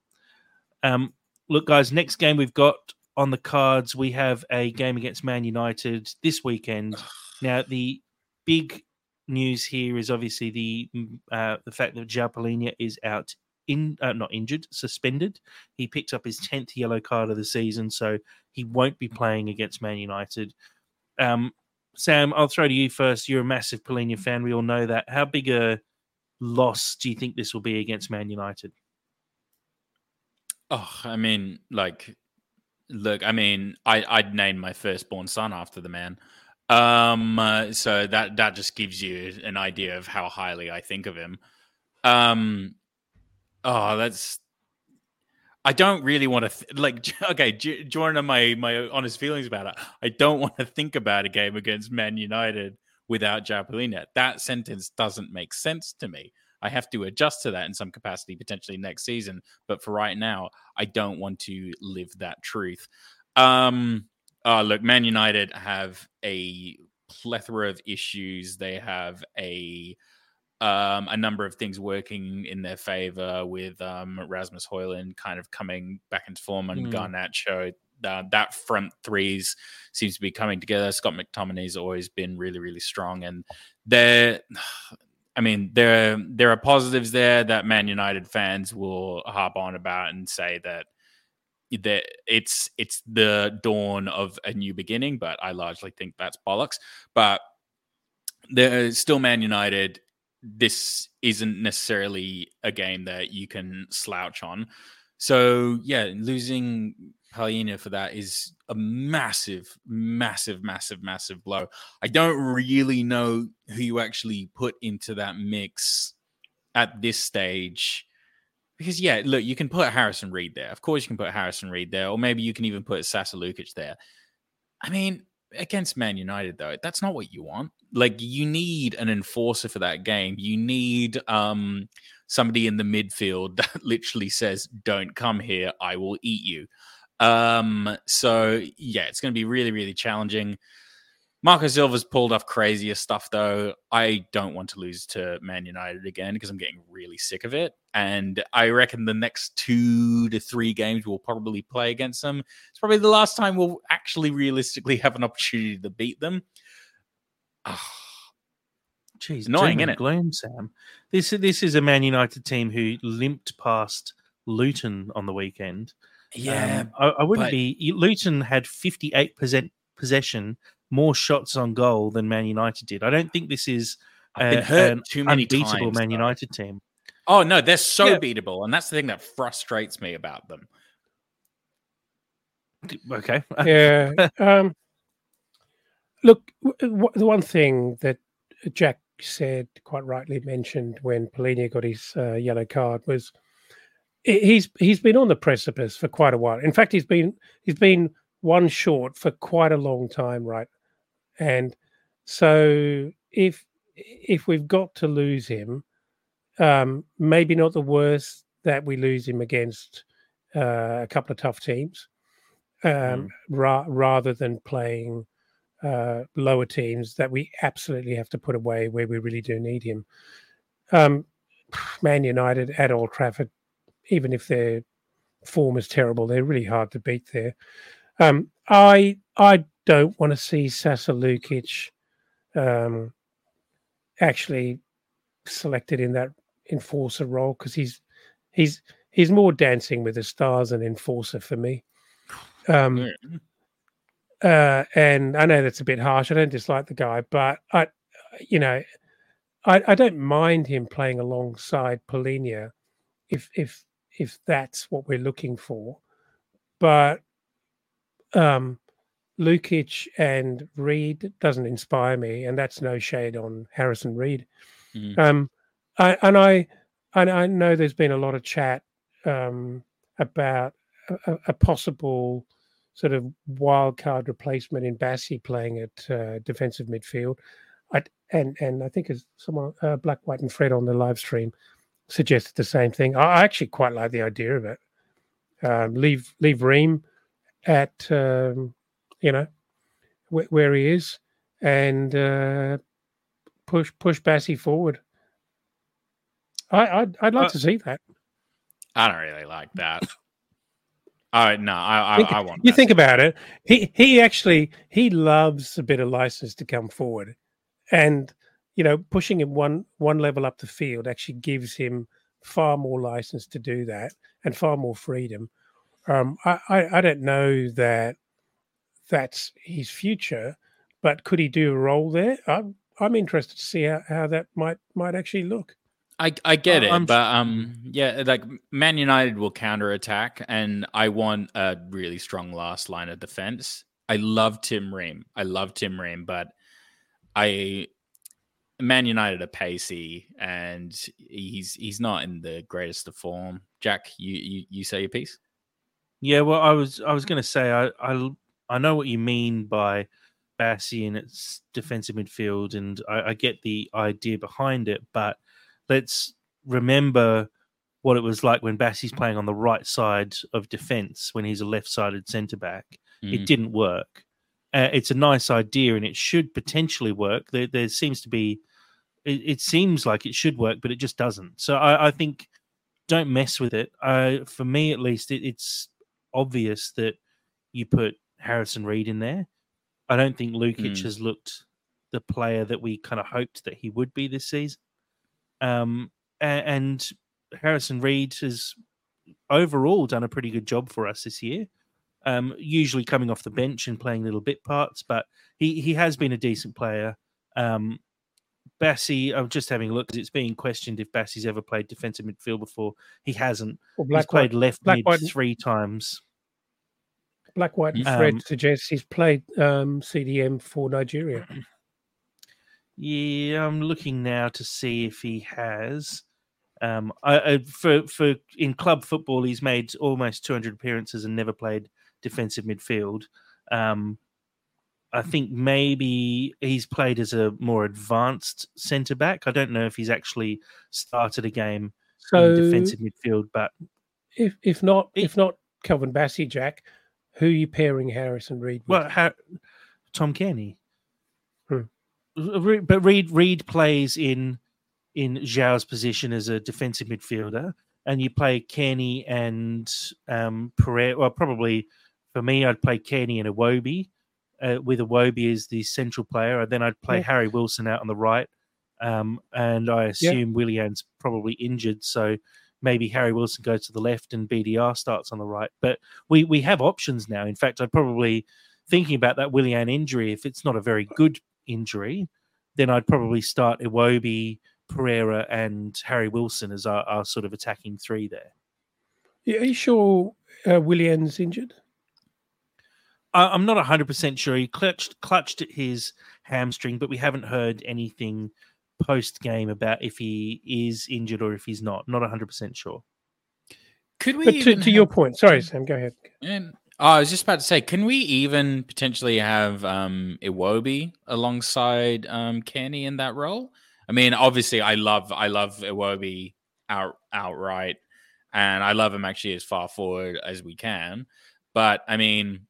Um, look, guys, next game we've got on the cards, we have a game against Man United this weekend. Now, the big news here is obviously the uh, the fact that João is out in uh, not injured, suspended. He picked up his tenth yellow card of the season, so he won't be playing against Man United. Um, Sam, I'll throw to you first. You're a massive Palhinha fan. We all know that. How big a loss do you think this will be against Man United? Oh, I mean, like, look, I mean, I, I'd name my firstborn son after the man. Um, uh, so that that just gives you an idea of how highly I think of him. Um, oh, that's. I don't really want to th- like. Okay, to know my my honest feelings about it? I don't want to think about a game against Man United without João Palhinha. That sentence doesn't make sense to me. I have to adjust to that in some capacity potentially next season. But for right now, I don't want to live that truth. Um, uh, look, Man United have a plethora of issues. They have a um, a number of things working in their favor with um, Rasmus Højlund kind of coming back into form and mm. Garnacho uh, that front threes seems to be coming together. Scott McTominay's always been really, really strong, and there, I mean, there there are positives there that Man United fans will harp on about and say that that it's it's the dawn of a new beginning. But I largely think that's bollocks. But there's still Man United. This isn't necessarily a game that you can slouch on. So yeah, losing Palhinha for that is a massive, massive, massive, massive blow. I don't really know who you actually put into that mix at this stage. Because yeah, look, you can put Harrison Reed there. Of course, you can put Harrison Reed there, or maybe you can even put Sasa Lukic there. I mean, against Man United though, that's not what you want. Like you need an enforcer for that game. You need um somebody in the midfield that literally says, "Don't come here, I will eat you." Um, so yeah, it's going to be really, really challenging. Marco Silva's pulled off crazier stuff, though. I don't want to lose to Man United again because I'm getting really sick of it. And I reckon the next two to three games we'll probably play against them. It's probably the last time we'll actually realistically have an opportunity to beat them. Oh, Jeez, annoying, isn't it? Gloom, Sam. This this is a Man United team who limped past Luton on the weekend. Yeah, um, I, I, wouldn't but... be. Luton had fifty eight percent possession, more shots on goal than Man United did. I don't think this is a, an unbeatable times, Man United team. Oh no, they're so yeah. beatable, and that's the thing that frustrates me about them. Okay. yeah. Um, look, w- the one thing that Jack said quite rightly mentioned when Palhinha got his uh, yellow card was he's he's been on the precipice for quite a while. In fact, he's been he's been one short for quite a long time, right? And so if if we've got to lose him, um, maybe not the worst that we lose him against uh, a couple of tough teams, um, mm. ra- rather than playing uh, lower teams that we absolutely have to put away where we really do need him. Um, Man United at Old Trafford even if their form is terrible, they're really hard to beat there. Um, I I don't want to see Sasa Lukic um, actually selected in that enforcer role because he's he's he's more dancing with the stars than enforcer for me. Um, uh, and I know that's a bit harsh. I don't dislike the guy, but I, you know, I, I don't mind him playing alongside Palhinha if if if that's what we're looking for. But um, Lukic and Reed doesn't inspire me, and that's no shade on Harrison Reed. Mhm. Um, I, and I, and I know there's been a lot of chat um, about a, a- possible sort of wild card replacement in Bassey playing at uh, defensive midfield. I, and and I think as someone uh, Black, White, and Fred on the live stream suggested the same thing. I, I actually quite like the idea of it. Um, leave leave Ream at um, you know wh- where he is, and uh, push push Bassey forward. I I'd, I'd like Uh, to see that. I don't really like that. All right, no, I I, Think- I want. you that. think about it. He he actually he loves a bit of license to come forward, and you know pushing him one one level up the field actually gives him far more license to do that and far more freedom. Um, I, I I don't know that that's his future, but could he do a role there? I'm I'm interested to see how, how that might might actually look. I I get Uh, it, I'm- but um, yeah, like Man United will counter attack, and I want a really strong last line of defense. I love Tim Ream. I love Tim Ream, but I Man United are pacey, and he's he's not in the greatest of form. Jack, you you, you say your piece. Yeah, well, I was I was going to say I, I I know what you mean by Bassey and its defensive midfield, and I, I get the idea behind it. But let's remember what it was like when Bassey's playing on the right side of defence when he's a left-sided centre back. It Mm. didn't work. Uh, it's a nice idea, and it should potentially work. There, there seems to be, it, it seems like it should work, but it just doesn't. So I, I think don't mess with it. Uh, for me, at least, it, it's obvious that you put Harrison Reed in there. I don't think Lukic Mm. has looked the player that we kind of hoped that he would be this season. Um, and Harrison Reed has overall done a pretty good job for us this year. Um, usually coming off the bench and playing little bit parts, but he he has been a decent player. Um, Bassey, I'm just having a look because it's being questioned if Bassey's ever played defensive midfield before. He hasn't. Or He's Black played White, left Black mid White- three times. Black White and Fred Um, suggests he's played um, CDM for Nigeria. Yeah, I'm looking now to see if he has. Um, I, I, for for in club football, he's made almost 200 appearances and never played defensive midfield. Um, I think maybe he's played as a more advanced centre back. I don't know if he's actually started a game So in defensive midfield, but if if not It- if not Kelvin Bassey, Jack, who are you pairing Harrison Reed with? well, Tom Cairney. Hmm. But Reed Reed plays in in João's position as a defensive midfielder, and you play Cairney and um, Pereira. Well, probably for me, I'd play Cairney and Iwobi. uh, with Iwobi as the central player, and then I'd play Yeah. Harry Wilson out on the right. Um, and I assume Willian's probably injured, so maybe Harry Wilson goes to the left and BDR starts on the right. But we we have options now. In fact, I'd probably thinking about that Willian injury. If it's not a very good injury, then I'd probably start Iwobi, Pereira, and Harry Wilson as our, our sort of attacking three there. Yeah, Are you sure uh, Willian's injured? I, I'm not 100% sure. He clutched, clutched at his hamstring, but we haven't heard anything post game about if he is injured or if he's not. Not 100% sure. Could we But to, even to your point, sorry, Sam, go ahead. And oh, I was just about to say, can we even potentially have um Iwobi alongside um Cairney in that role? I mean, obviously, I love I love Iwobi out outright, and I love him actually as far forward as we can. But I mean,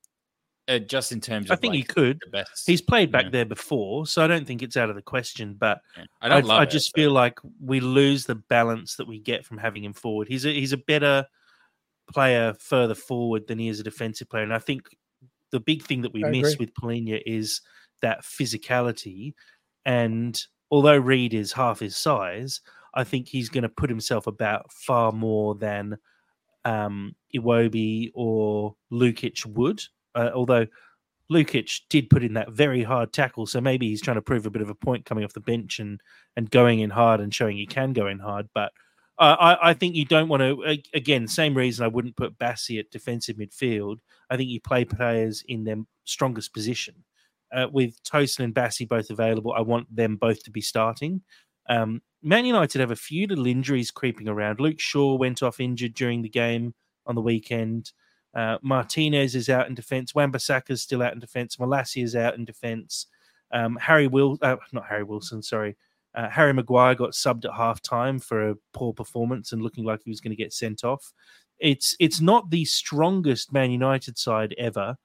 uh, just in terms I of think he could. the best, He's played back Yeah. there before, so I don't think it's out of the question. But yeah. I I, don't love I it, just but- feel like we lose the balance that we get from having him forward. He's a he's a better player further forward than he is a defensive player, and I think the big thing that we I miss agree. with Palhinha is that physicality, and although Reed is half his size, I think he's going to put himself about far more than um, Iwobi or Lukic would. Uh, although Lukic did put in that very hard tackle, so maybe he's trying to prove a bit of a point coming off the bench and and going in hard and showing he can go in hard. But uh, I, I think you don't want to. Again, same reason I wouldn't put Bassey at defensive midfield. I think you play players in their strongest position. Uh, with Tosin and Bassey both available, I want them both to be starting. Um, Man United have a few little injuries creeping around. Luke Shaw went off injured during the game on the weekend. Uh, Martinez is out in defence. Wan-Bissaka is still out in defence. Malacia is out in defence. Um, Harry Will, uh, not Harry Wilson, sorry. Uh, Harry Maguire got subbed at half time for a poor performance and looking like he was going to get sent off. It's it's not the strongest Man United side ever,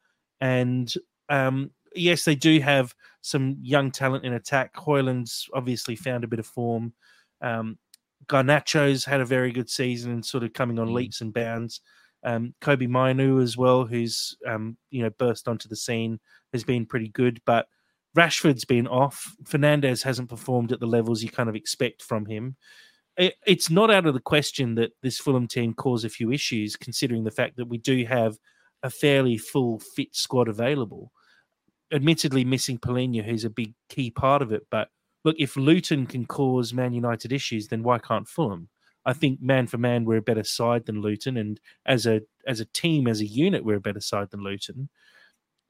and um, yes, they do have some young talent in attack. Hojlund's obviously found a bit of form. Um, Garnacho's had a very good season and sort of coming on mm. leaps and bounds. Um, Kobbie Mainoo as well, who's um, you know burst onto the scene, has been pretty good. But Rashford's been off. Fernandes hasn't performed at the levels you kind of expect from him. It, it's not out of the question that this Fulham team cause a few issues, considering the fact that we do have a fairly full fit squad available. Admittedly, missing Palhinha, who's a big key part of it. But look, if Luton can cause Man United issues, then why can't Fulham? I think man for man, we're a better side than Luton, and as a as a team, as a unit, we're a better side than Luton.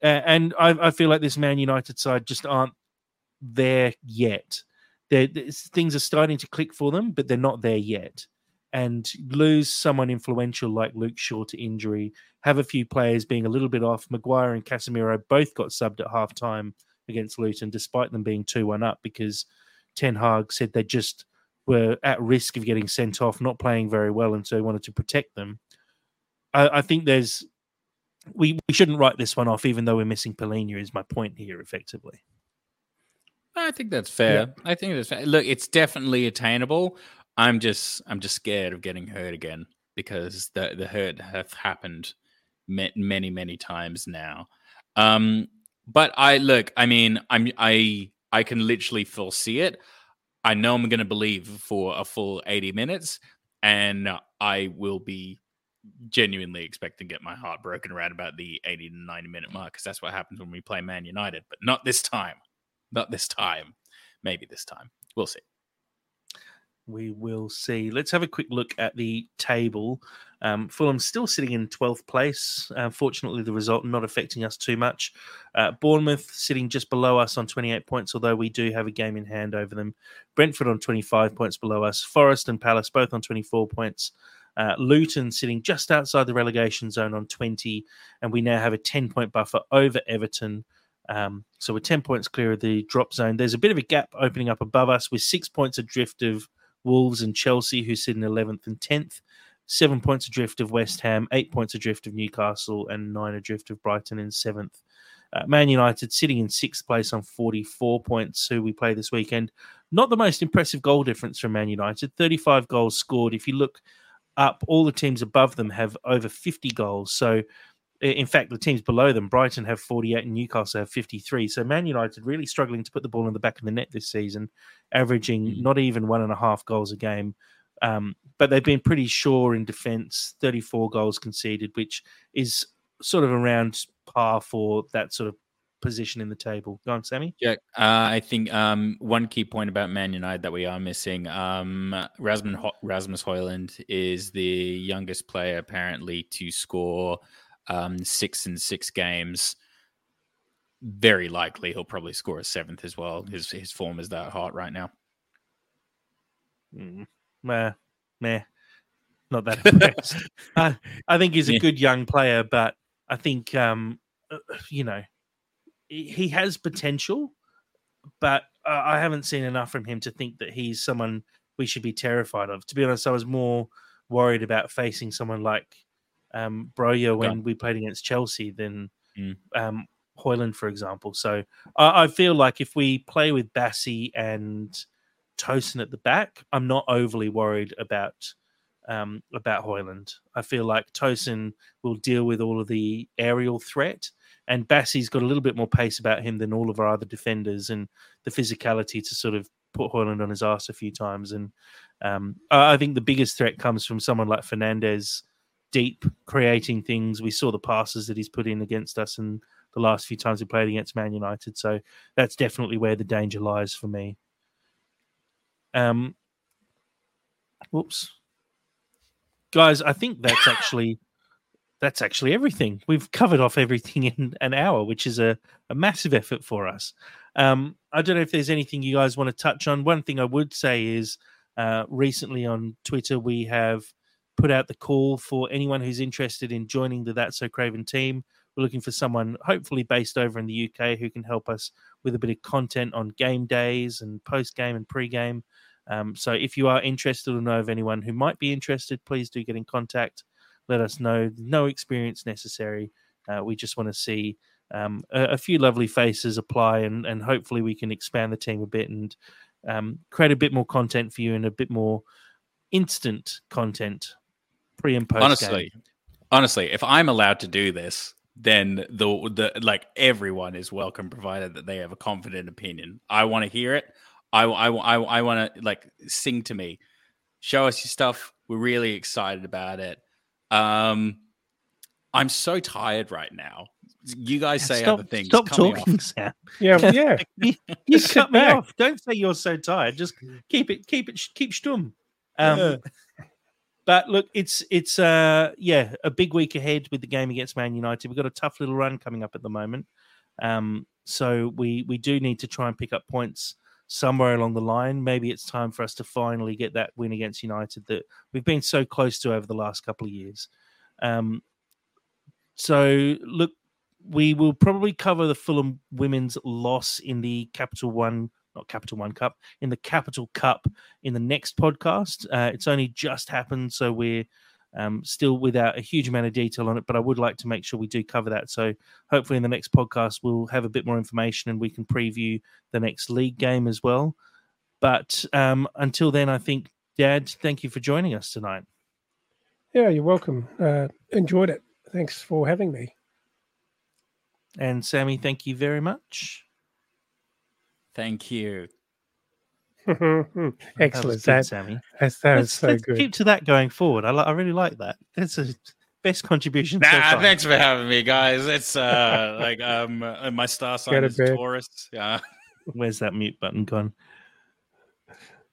Uh, and I, I, feel like this Man United side just aren't there yet. They're, things are starting to click for them, but they're not there yet. And lose someone influential like Luke Shaw to injury, have a few players being a little bit off. Maguire and Casemiro both got subbed at half time against Luton, despite them being 2 1 up, because Ten Hag said they just were at risk of getting sent off, not playing very well, and so he wanted to protect them. I, I think there's we, we shouldn't write this one off, even though we're missing Palhinha. Is my point here, effectively. I think that's fair. Yeah. I think that's fair. Look, it's definitely attainable. I'm just I'm just scared of getting hurt again because the the hurt have happened many many times now. Um, but I look. I mean, I'm I I can literally foresee it. I know I'm going to believe for a full 80 minutes, and I will be genuinely expecting to get my heart broken around about the 80 to 90 minute mark because that's what happens when we play Man United, but not this time. Not this time. Maybe this time. We'll see. We will see. Let's have a quick look at the table. Um, Fulham still sitting in 12th place. Uh, fortunately, the result not affecting us too much. Uh, Bournemouth sitting just below us on 28 points, although we do have a game in hand over them. Brentford on 25 points below us. Forest and Palace both on 24 points. Uh, Luton sitting just outside the relegation zone on 20, and we now have a 10 point buffer over Everton. Um, so we're 10 points clear of the drop zone. There's a bit of a gap opening up above us with six points adrift of Wolves and Chelsea, who sit in 11th and 10th. Seven points adrift of West Ham, eight points adrift of Newcastle, and nine adrift of Brighton in seventh. Uh, Man United sitting in sixth place on 44 points, who we play this weekend. Not the most impressive goal difference from Man United. 35 goals scored. If you look up, all the teams above them have over 50 goals. So, in fact, the teams below them, Brighton have 48 and Newcastle have 53. So, Man United really struggling to put the ball in the back of the net this season, averaging mm. not even one and a half goals a game. Um, but they've been pretty sure in defence, 34 goals conceded, which is sort of around par for that sort of position in the table. Go on, Sammy. Yeah, uh, I think um, one key point about Man United that we are missing, um, Rasmus, Ho- Rasmus Hojlund is the youngest player apparently to score um, six in six games. Very likely he'll probably score a seventh as well. His his form is that hot right now. Mm, meh, meh, not that impressed. I, I think he's a yeah. good young player, but I think um, uh, you know he has potential, but I haven't seen enough from him to think that he's someone we should be terrified of. To be honest, I was more worried about facing someone like um, Broja when yeah. we played against Chelsea than mm. um, Hojlund, for example. So I, I, feel like if we play with Bassey and Tosin at the back, I'm not overly worried about um, about Hojlund. I feel like Tosin will deal with all of the aerial threat and Bassey's got a little bit more pace about him than all of our other defenders, and the physicality to sort of put Hojlund on his ass a few times. And um, I think the biggest threat comes from someone like Fernandes, deep creating things. We saw the passes that he's put in against us and the last few times we played against Man United. So that's definitely where the danger lies for me. Um, whoops, guys, I think that's actually that's actually everything. We've covered off everything in an hour, which is a, a massive effort for us. Um, I don't know if there's anything you guys want to touch on. One thing I would say is uh, recently on Twitter, we have put out the call for anyone who's interested in joining the That's So Craven team. We're looking for someone, hopefully based over in the UK, who can help us with a bit of content on game days and post game and pre game. Um, so if you are interested or know of anyone who might be interested, please do get in contact. Let us know. No experience necessary. Uh, we just want to see um, a, a, few lovely faces apply, and, and hopefully we can expand the team a bit and um, create a bit more content for you and a bit more instant content pre and post. Honestly, honestly, if I'm allowed to do this, then the the like everyone is welcome, provided that they have a confident opinion. I want to hear it. I I I, I want to like sing to me, show us your stuff. We're really excited about it. Um, I'm so tired right now. You guys say stop, other things. Stop Cut me talking, off. Sam. Yeah, yeah. you you Sit cut me back. off. Don't say you're so tired. Just keep it, keep it, keep stum. Um, Yeah. But look, it's it's uh yeah a big week ahead with the game against Man United. We've got a tough little run coming up at the moment, um, so we we do need to try and pick up points somewhere along the line. Maybe it's time for us to finally get that win against United that we've been so close to over the last couple of years. Um, so look, we will probably cover the Fulham women's loss in the Capital One, not Capital One Cup, in the Capital Cup in the next podcast. Uh, it's only just happened, so we're um, still without a huge amount of detail on it, but I would like to make sure we do cover that. So hopefully in the next podcast, we'll have a bit more information and we can preview the next league game as well. But um, until then, I think, Dad, thank you for joining us tonight. Yeah, you're welcome. Uh, enjoyed it. Thanks for having me. And Sammy, thank you very much. Thank you. Excellent. That good, That, Sammy. that's, that was let's, so let's good. keep to that going forward. I, li- I really like that. That's a best contribution. so Nah, far. thanks for having me, guys. It's uh like um uh, my star sign Go is bed. Taurus. Yeah. Where's that mute button gone?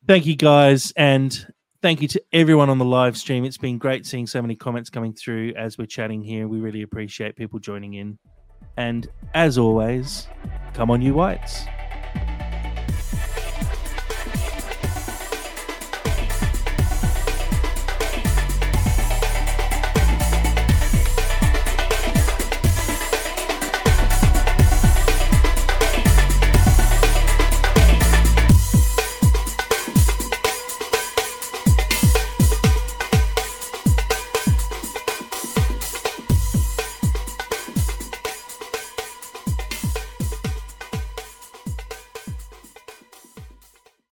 Thank you, guys, and thank you to everyone on the live stream. It's been great seeing so many comments coming through as we're chatting here. We really appreciate people joining in. And as always, come on, you whites.